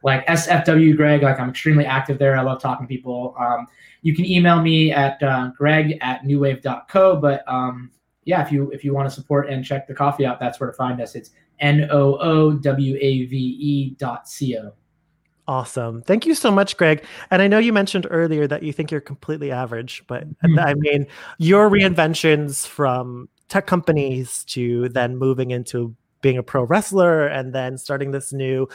Speaker 3: like SFW Greg, like I'm extremely active there. I love talking to people. Um, you can email me at uh, greg at noowave.co. But um, yeah, if you if you want to support and check the coffee out, that's where to find us. It's N O O W A V E dot C O.
Speaker 2: Awesome. Thank you so much, Greg. And I know you mentioned earlier that you think you're completely average, but
Speaker 3: Mhm.
Speaker 2: I mean, your reinventions from tech companies to then moving into being a pro wrestler and then starting this new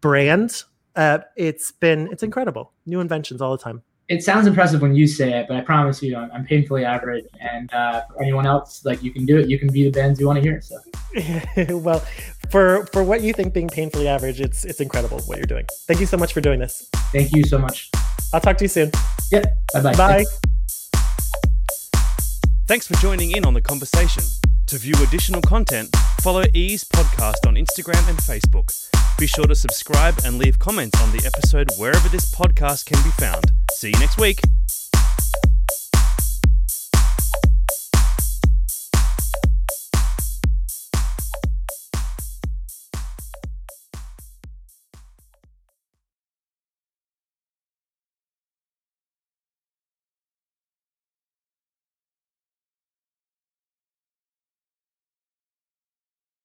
Speaker 2: brand, uh, it's been it's incredible. New inventions all the time.
Speaker 3: It sounds impressive when you say it, but I promise you, I'm, I'm painfully average. And uh, for anyone else, like you can do it. You can be the bands you want to hear. So
Speaker 2: well, for for what you think being painfully average, it's it's incredible what you're doing. Thank you so much for doing this.
Speaker 3: thank you so much.
Speaker 2: I'll talk to you soon.
Speaker 3: Yep. Bye bye.
Speaker 2: Bye.
Speaker 1: Thanks for joining in on the conversation. To view additional content, follow Ease Podcast on Instagram and Facebook. Be sure to subscribe and leave comments on the episode wherever this podcast can be found. See you next week.